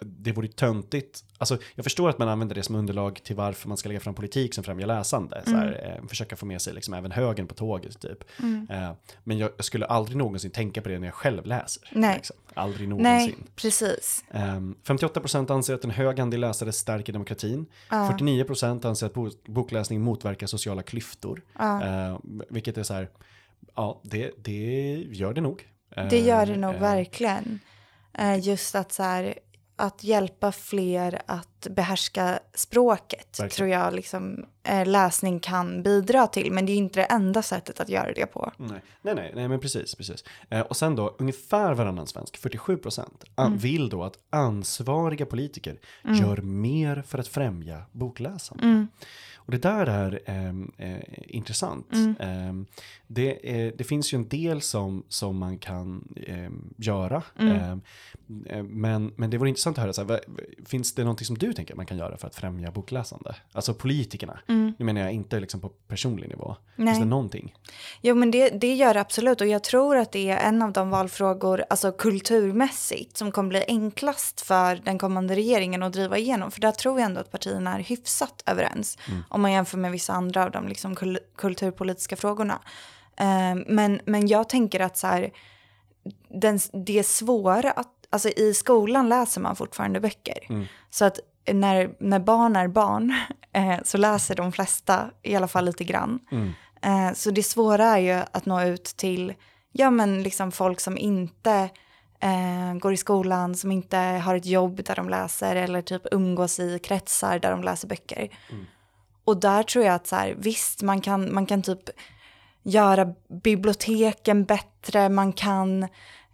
[SPEAKER 1] det vore töntigt. Alltså, jag förstår att man använder det som underlag till varför man ska lägga fram politik som främjar läsande. Så här, eh, försöka få med sig liksom även högen på tåget typ. Eh, men jag, jag skulle aldrig någonsin tänka på det när jag själv läser.
[SPEAKER 2] Nej.
[SPEAKER 1] Liksom. Aldrig någonsin.
[SPEAKER 2] Nej, precis.
[SPEAKER 1] Ehm, 58% anser att en hög andel läsare stärker demokratin. 49% anser att bo- bokläsning motverkar sociala klyftor. Ehm, vilket är så här, ja, det, det gör det nog.
[SPEAKER 2] Det gör det
[SPEAKER 1] Ehm,
[SPEAKER 2] nog
[SPEAKER 1] eh,
[SPEAKER 2] verkligen. Eh, just att så här, att hjälpa fler att behärska språket
[SPEAKER 1] Verkligen.
[SPEAKER 2] tror jag liksom, eh, läsning kan bidra till. Men det är inte det enda sättet att göra det på.
[SPEAKER 1] Nej, nej, nej, nej men precis, precis. Eh, och sen då, ungefär varannan svensk, 47 procent,
[SPEAKER 2] Mm.
[SPEAKER 1] vill då att ansvariga politiker gör mer för att främja bokläsande.
[SPEAKER 2] Mm.
[SPEAKER 1] Och det där är ehm, eh, intressant.
[SPEAKER 2] Mm.
[SPEAKER 1] Ehm, det, det finns ju en del som, som man kan ehm, göra.
[SPEAKER 2] Mm.
[SPEAKER 1] Eh, men, men det vore intressant att höra, så här, finns det någonting som du tänker man kan göra för att främja bokläsande? Alltså politikerna. Nu menar jag inte liksom på personlig nivå. Finns
[SPEAKER 2] Mm. Nej.
[SPEAKER 1] det någonting?
[SPEAKER 2] Jo, men det, det gör det absolut. Och jag tror att det är en av de valfrågor, alltså kulturmässigt, som kommer bli enklast för den kommande regeringen att driva igenom. För där tror jag ändå att partierna är hyfsat överens. Om man jämför med vissa andra av de liksom kul- kulturpolitiska frågorna. Eh, men, men jag tänker att så här, den, det är svåra att, alltså i skolan läser man fortfarande böcker. Så att när, när barn är barn eh, så läser de flesta i alla fall lite grann. Eh, så det svåra är ju att nå ut till ja, men liksom folk som inte eh, går i skolan, som inte har ett jobb där de läser eller typ umgås i kretsar där de läser böcker. Och där tror jag att så här, visst, man kan, man kan typ göra biblioteken bättre, man kan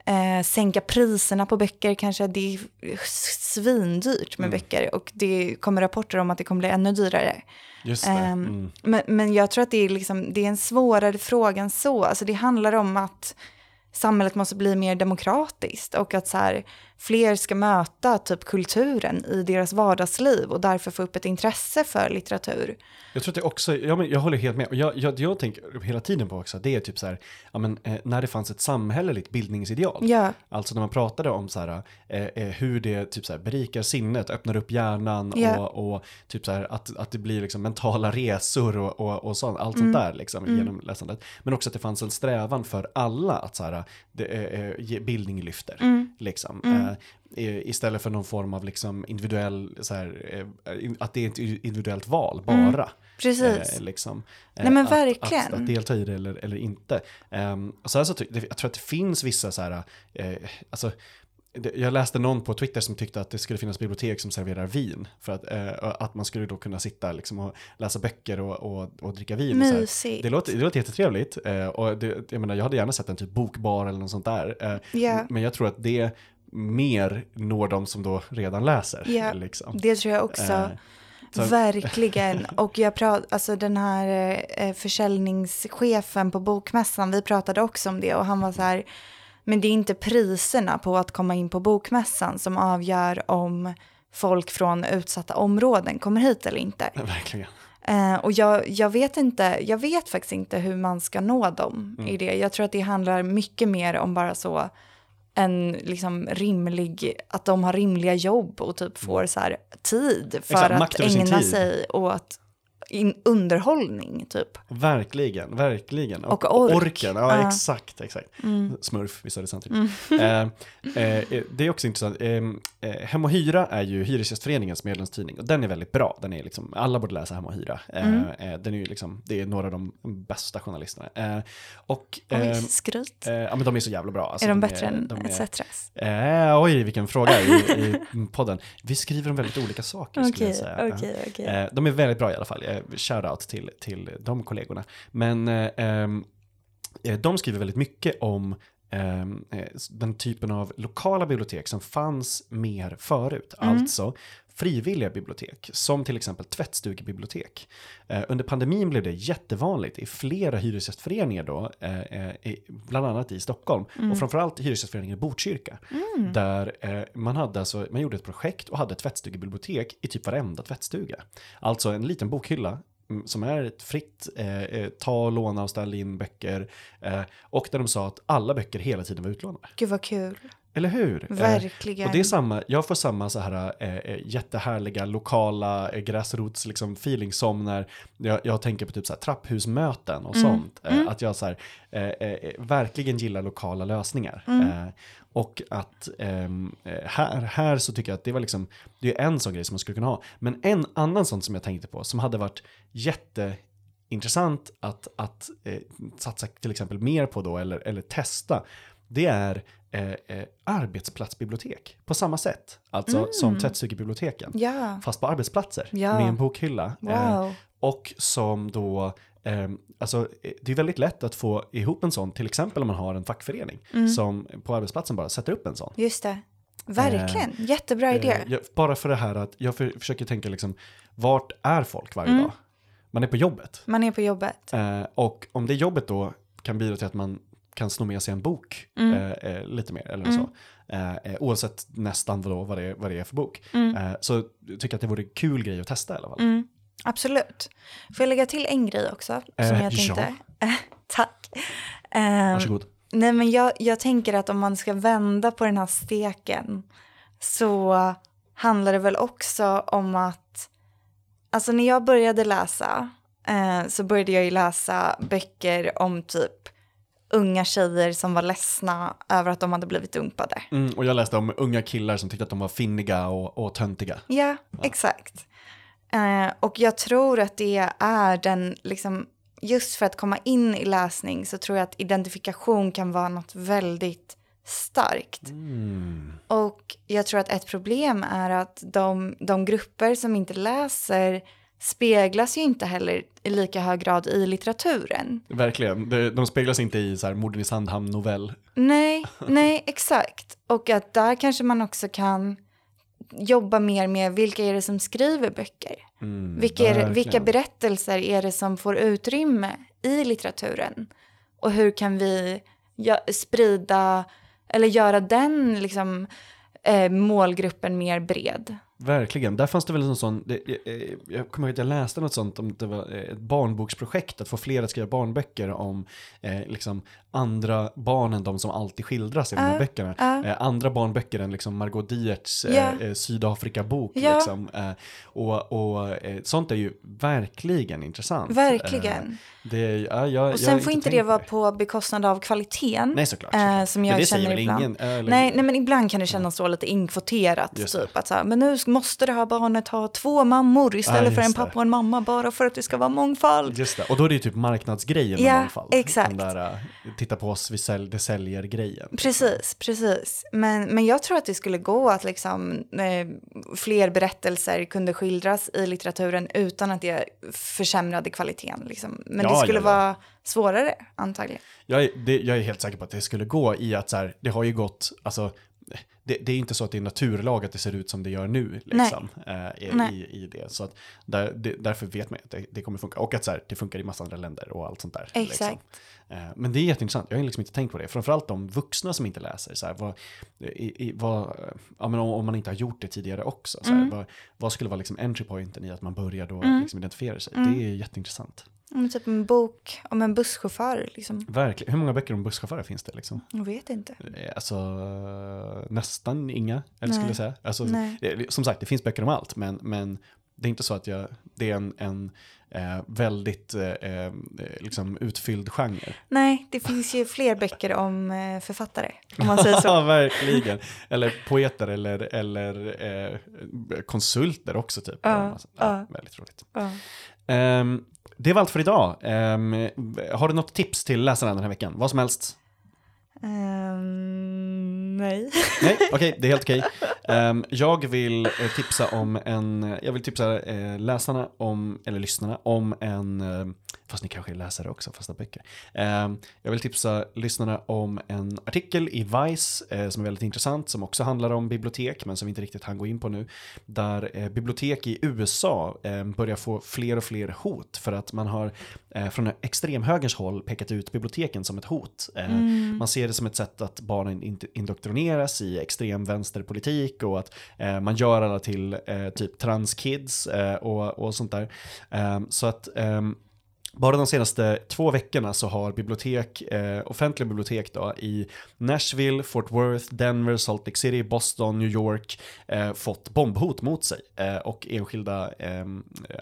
[SPEAKER 2] eh, sänka priserna på böcker kanske. Det är svindyrt med böcker och det kommer rapporter om att det kommer bli ännu dyrare.
[SPEAKER 1] Just.
[SPEAKER 2] Ehm,
[SPEAKER 1] Mm.
[SPEAKER 2] men, men jag tror att det är, liksom, det är en svårare fråga än så. Alltså det handlar om att samhället måste bli mer demokratiskt och att så här, fler ska möta typ kulturen i deras vardagsliv och därför få upp ett intresse för litteratur.
[SPEAKER 1] Jag tror att det också, ja, men jag håller helt med. Jag, jag, jag tänker hela tiden på också, det är typ så här, ja, men, eh, när det fanns ett samhälleligt bildningsideal.
[SPEAKER 2] Ja.
[SPEAKER 1] Alltså när man pratade om så här, eh, eh, hur det typ så här, berikar sinnet, öppnar upp hjärnan
[SPEAKER 2] Ja.
[SPEAKER 1] och, och typ så här, att, att det blir liksom mentala resor och, och, och sånt, allt
[SPEAKER 2] Mm.
[SPEAKER 1] sånt där liksom, genom läsandet. Men också att det fanns en strävan för alla att så här, det, eh, eh, bildning lyfter.
[SPEAKER 2] Mm.
[SPEAKER 1] Liksom. Eh, i- istället för någon form av liksom individuell, så här, eh, att det är ett individuellt val bara.
[SPEAKER 2] Precis.
[SPEAKER 1] Eh, liksom, eh,
[SPEAKER 2] Nej, men
[SPEAKER 1] att,
[SPEAKER 2] verkligen.
[SPEAKER 1] Att, att delta i det eller, eller inte. Um, och så ty- det- jag tror att det finns vissa så här, eh, alltså, jag läste någon på Twitter som tyckte att det skulle finnas bibliotek som serverar vin. För att, eh, att man skulle då kunna sitta liksom och läsa böcker och, och, och dricka vin. Så här.
[SPEAKER 2] Mysigt.
[SPEAKER 1] Det låter, det låter jättetrevligt. Eh, och det, jag, menar, jag hade gärna sett en typ bokbar eller något sånt där. Eh,
[SPEAKER 2] Ja.
[SPEAKER 1] Men jag tror att det mer når de som då redan läser.
[SPEAKER 2] Ja,
[SPEAKER 1] liksom.
[SPEAKER 2] det tror jag också.
[SPEAKER 1] Eh, så-
[SPEAKER 2] Verkligen. Och jag prat, alltså den här eh, försäljningschefen på bokmässan, vi pratade också om det och han var så här, men det är inte priserna på att komma in på bokmässan som avgör om folk från utsatta områden kommer hit eller inte.
[SPEAKER 1] Verkligen.
[SPEAKER 2] Eh, och jag, jag vet inte, jag vet faktiskt inte hur man ska nå dem
[SPEAKER 1] Mm.
[SPEAKER 2] i det. Jag tror att det handlar mycket mer om bara så en liksom rimlig, att de har rimliga jobb och typ får så här tid för.
[SPEAKER 1] Exakt,
[SPEAKER 2] att ägna
[SPEAKER 1] tid.
[SPEAKER 2] sig åt in, underhållning typ.
[SPEAKER 1] Verkligen, verkligen.
[SPEAKER 2] Och ork.
[SPEAKER 1] orken, ja.
[SPEAKER 2] Mm.
[SPEAKER 1] exakt, exakt. Smurf, vi sa det samtidigt. Eh, eh, det är också intressant. Eh, eh, Hem och Hyra är ju Hyresgästföreningens medlemstidning och den är väldigt bra. Den är liksom, alla borde läsa Hem och Hyra. Eh,
[SPEAKER 2] Mm.
[SPEAKER 1] eh, den är ju liksom, det är några av de bästa journalisterna. Eh, och,
[SPEAKER 2] Oj,
[SPEAKER 1] eh,
[SPEAKER 2] skryt.
[SPEAKER 1] ja men de är så jävla bra. Alltså,
[SPEAKER 2] är de bättre än
[SPEAKER 1] de är-
[SPEAKER 2] ETCs?
[SPEAKER 1] Eh, oj, vilken fråga i, i podden. Vi skriver om väldigt olika saker skulle
[SPEAKER 2] Okej,
[SPEAKER 1] jag säga.
[SPEAKER 2] okej.
[SPEAKER 1] Eh, de är väldigt bra i alla fall. Eh, Shoutout till, till de kollegorna. Men eh, ehm, eh, de skriver väldigt mycket om ehm, eh, den typen av lokala bibliotek som fanns mer förut. Alltså frivilliga bibliotek, som till exempel tvättstugebibliotek. Eh, under pandemin blev det jättevanligt i flera hyresgästföreningar då, eh, eh, bland annat i Stockholm, och framförallt hyresgästföreningen i Botkyrka, där eh, man, hade alltså, man gjorde ett projekt och hade ett tvättstugebibliotek i typ varenda tvättstuga. Alltså en liten bokhylla mm, som är ett fritt eh, ta, låna och ställa in böcker. Eh, och där de sa att alla böcker hela tiden var utlånade.
[SPEAKER 2] Gud vad kul.
[SPEAKER 1] Eller hur? Eh,
[SPEAKER 2] Verkligen.
[SPEAKER 1] och det är samma, jag får samma så här eh, eh, jättehärliga lokala eh, gräsrots liksom, feeling som när jag, jag tänker på typ så här, trapphusmöten och sånt. Eh, Att jag så här, eh, eh, verkligen gillar lokala lösningar. Eh, och att ehm, eh, här, här så tycker jag att det var liksom, det är en sån grej som man skulle kunna ha. Men en annan sån som jag tänkte på som hade varit jätteintressant att, att eh, satsa till exempel mer på då eller, eller testa det är eh, eh, arbetsplatsbibliotek på samma sätt. Alltså som tvättstugebiblioteken.
[SPEAKER 2] Ja.
[SPEAKER 1] Fast på arbetsplatser
[SPEAKER 2] Ja.
[SPEAKER 1] med en bokhylla. Eh,
[SPEAKER 2] Wow.
[SPEAKER 1] och som då, eh, alltså eh, det är väldigt lätt att få ihop en sån, till exempel om man har en fackförening
[SPEAKER 2] Mm.
[SPEAKER 1] som på arbetsplatsen bara sätter upp en sån.
[SPEAKER 2] Just det. Verkligen. Jättebra idé.
[SPEAKER 1] Eh, bara för det här att jag för, försöker tänka liksom, vart är folk varje
[SPEAKER 2] Mm.
[SPEAKER 1] dag? Man är på jobbet.
[SPEAKER 2] Man är på jobbet.
[SPEAKER 1] Eh, och om det jobbet då kan bidra till att man kan sno med sig en bok
[SPEAKER 2] Mm.
[SPEAKER 1] eh, eh, lite mer eller så. Eh, eh, oavsett nästan vad, då, vad, det, är- vad det är för bok.
[SPEAKER 2] Mm.
[SPEAKER 1] Eh, så tycker jag att det vore en kul grej att testa i alla fall.
[SPEAKER 2] Mm. Absolut. Får jag lägga till en grej också? Som
[SPEAKER 1] Eh,
[SPEAKER 2] jag
[SPEAKER 1] ja.
[SPEAKER 2] tänkte. Tack. Ehm,
[SPEAKER 1] Varsågod.
[SPEAKER 2] Nej, men jag, jag tänker att om man ska vända på den här steken så handlar det väl också om att, alltså när jag började läsa eh, så började jag ju läsa böcker om typ unga tjejer som var ledsna över att de hade blivit dumpade.
[SPEAKER 1] Mm, och jag läste om unga killar som tyckte att de var finniga och, och töntiga.
[SPEAKER 2] Ja, exakt. Eh, och jag tror att det är den, liksom, just för att komma in i läsning så tror jag att identifikation kan vara något väldigt starkt.
[SPEAKER 1] Mm.
[SPEAKER 2] Och jag tror att ett problem är att de, de grupper som inte läser speglas ju inte heller i lika hög grad i litteraturen.
[SPEAKER 1] Verkligen. De, de speglas inte i så här morden i Sandhamn-novell.
[SPEAKER 2] Nej, nej, exakt. Och att där kanske man också kan jobba mer med vilka är det som skriver böcker?
[SPEAKER 1] Mm,
[SPEAKER 2] Vilka, är, vilka berättelser är det som får utrymme i litteraturen? Och hur kan vi sprida eller göra den liksom, eh, målgruppen mer bred?
[SPEAKER 1] Verkligen, där fanns det väl en sån, det, eh, jag kommer ihåg att jag läste något sånt om det var eh, ett barnboksprojekt, att få fler att skriva barnböcker om eh, liksom andra barn än de som alltid skildras i de här
[SPEAKER 2] Ja,
[SPEAKER 1] böckerna.
[SPEAKER 2] ja.
[SPEAKER 1] Eh, andra barnböcker än liksom Margot Diertz eh,
[SPEAKER 2] Ja.
[SPEAKER 1] eh, Sydafrika-bok.
[SPEAKER 2] Ja.
[SPEAKER 1] Liksom. Eh, och och eh, sånt är ju verkligen intressant.
[SPEAKER 2] Verkligen.
[SPEAKER 1] Eh, det, ja, jag,
[SPEAKER 2] Och sen
[SPEAKER 1] jag
[SPEAKER 2] får inte det vara
[SPEAKER 1] det.
[SPEAKER 2] på bekostnad av kvaliteten.
[SPEAKER 1] Nej såklart.
[SPEAKER 2] eh,
[SPEAKER 1] såklart.
[SPEAKER 2] som
[SPEAKER 1] Men
[SPEAKER 2] jag
[SPEAKER 1] det säger
[SPEAKER 2] känner ibland.
[SPEAKER 1] ingen? eller-
[SPEAKER 2] Nej, nej, men ibland kan det kännas så lite inkvoterat.
[SPEAKER 1] Just det.
[SPEAKER 2] Typ att så här, men nu måste det här barnet ha två mammor istället
[SPEAKER 1] Ja,
[SPEAKER 2] för en pappa och en mamma bara för att det ska vara mångfald.
[SPEAKER 1] Just det, och då är det ju typ marknadsgrejen
[SPEAKER 2] Ja,
[SPEAKER 1] i alla fall.
[SPEAKER 2] exakt.
[SPEAKER 1] Den där, eh, titta på oss, vi sälj, det säljer-grejen.
[SPEAKER 2] Precis, precis. Men, men jag tror att det skulle gå att liksom, eh, fler berättelser kunde skildras i litteraturen utan att det försämrade kvaliteten. Liksom. Men
[SPEAKER 1] Ja,
[SPEAKER 2] det skulle
[SPEAKER 1] ja.
[SPEAKER 2] vara svårare antagligen.
[SPEAKER 1] Jag är, det, jag är helt säker på att det skulle gå i att så här, det har ju gått, alltså, det, det är inte så att det är naturlag att det ser ut som det gör nu, liksom, eh, i,
[SPEAKER 2] Nej.
[SPEAKER 1] i, i det. Så att där, det, därför vet man att det, det kommer funka. Och att så här, det funkar i massa andra länder och allt sånt där.
[SPEAKER 2] Exakt.
[SPEAKER 1] Liksom. Eh, men det är jätteintressant, jag har liksom inte tänkt på det. Framförallt de vuxna som inte läser, så här, vad, i, i, vad, ja, men om, om man inte har gjort det tidigare också. Så här,
[SPEAKER 2] Mm.
[SPEAKER 1] vad, vad skulle vara liksom entry pointen i att man börjar då
[SPEAKER 2] Mm.
[SPEAKER 1] liksom identifiera sig?
[SPEAKER 2] Mm.
[SPEAKER 1] Det är jätteintressant.
[SPEAKER 2] Om typ en bok om en busschaufför. Liksom.
[SPEAKER 1] Verkligen. Hur många böcker om busschaufförer finns det? Liksom?
[SPEAKER 2] Jag vet inte.
[SPEAKER 1] Eh, Alltså nästan inga, eller skulle jag säga. Alltså, som sagt, det finns böcker om allt, men, men det är inte så att jag, det är en, en eh, väldigt eh, eh, liksom utfylld genre.
[SPEAKER 2] Nej, det finns ju fler böcker om eh, författare. Om man säger
[SPEAKER 1] Ja,
[SPEAKER 2] så.
[SPEAKER 1] verkligen. Eller poeter eller, eller eh, konsulter också typ.
[SPEAKER 2] Ja,
[SPEAKER 1] ja,
[SPEAKER 2] ja.
[SPEAKER 1] Väldigt roligt. Ehm, det var allt för idag. Ehm, har du något tips till läsarna den här veckan? Vad som helst?
[SPEAKER 2] Ehm, nej.
[SPEAKER 1] Nej, okej, det är helt okej. Ehm, jag vill eh, tipsa om en, jag vill tipsa eh, läsarna om, eller lyssnarna om en, eh, fast ni kanske är läsare också, fasta böcker. Ehm, jag vill tipsa lyssnarna om en artikel i Vice eh, som är väldigt intressant, som också handlar om bibliotek, men som vi inte riktigt hann gå in på nu. Där eh, bibliotek i USA eh, börjar få fler och fler hot för att man har eh, från extremhögerns håll pekat ut biblioteken som ett hot. Eh,
[SPEAKER 2] Mm.
[SPEAKER 1] Man ser det som ett sätt att barnen indoktrineras i extrem vänsterpolitik och att man gör alla till typ transkids och, och sånt där. Så att ehm, bara de senaste två veckorna så har bibliotek, eh, offentliga bibliotek då, i Nashville, Fort Worth, Denver, Salt Lake City, Boston, New York eh, fått bombhot mot sig eh, och enskilda eh,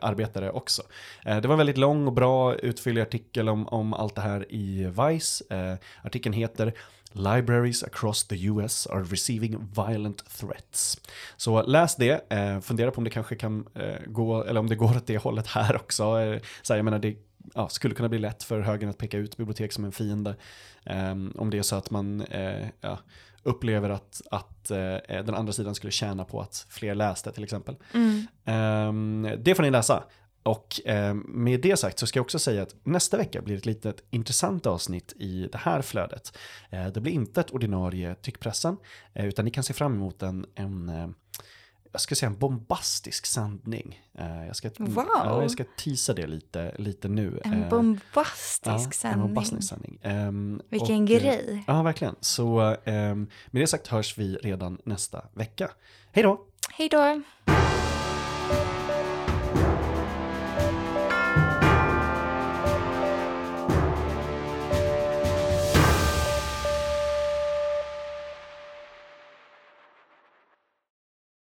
[SPEAKER 1] arbetare också. Eh, det var en väldigt lång och bra utfyllig artikel om, om allt det här i Vice. Eh, artikeln heter Libraries across the US are receiving violent threats. Så läs det, eh, fundera på om det kanske kan eh, gå, eller om det går åt det hållet här också. Eh, så här, jag menar, det ja, skulle kunna bli lätt för högern att peka ut bibliotek som en fiende. Um, om det är så att man uh, ja, upplever att, att uh, den andra sidan skulle tjäna på att fler läste till exempel.
[SPEAKER 2] Mm.
[SPEAKER 1] Um, det får ni läsa. Och eh, med det sagt så ska jag också säga att nästa vecka blir ett litet intressant avsnitt i det här flödet. Eh, det blir inte ett ordinarie tyckpressen, eh, utan ni kan se fram emot en, en eh, jag ska säga en bombastisk sändning. Eh, jag, ska,
[SPEAKER 2] Wow.
[SPEAKER 1] ja, jag ska teasa det lite, lite nu.
[SPEAKER 2] En
[SPEAKER 1] Eh,
[SPEAKER 2] bombastisk
[SPEAKER 1] ja,
[SPEAKER 2] sändning.
[SPEAKER 1] En bombastisk sändning. Ehm,
[SPEAKER 2] Vilken
[SPEAKER 1] och, eh,
[SPEAKER 2] grej.
[SPEAKER 1] Ja, verkligen. Så ehm, med det sagt hörs vi redan nästa vecka. Hej då!
[SPEAKER 2] Hej då.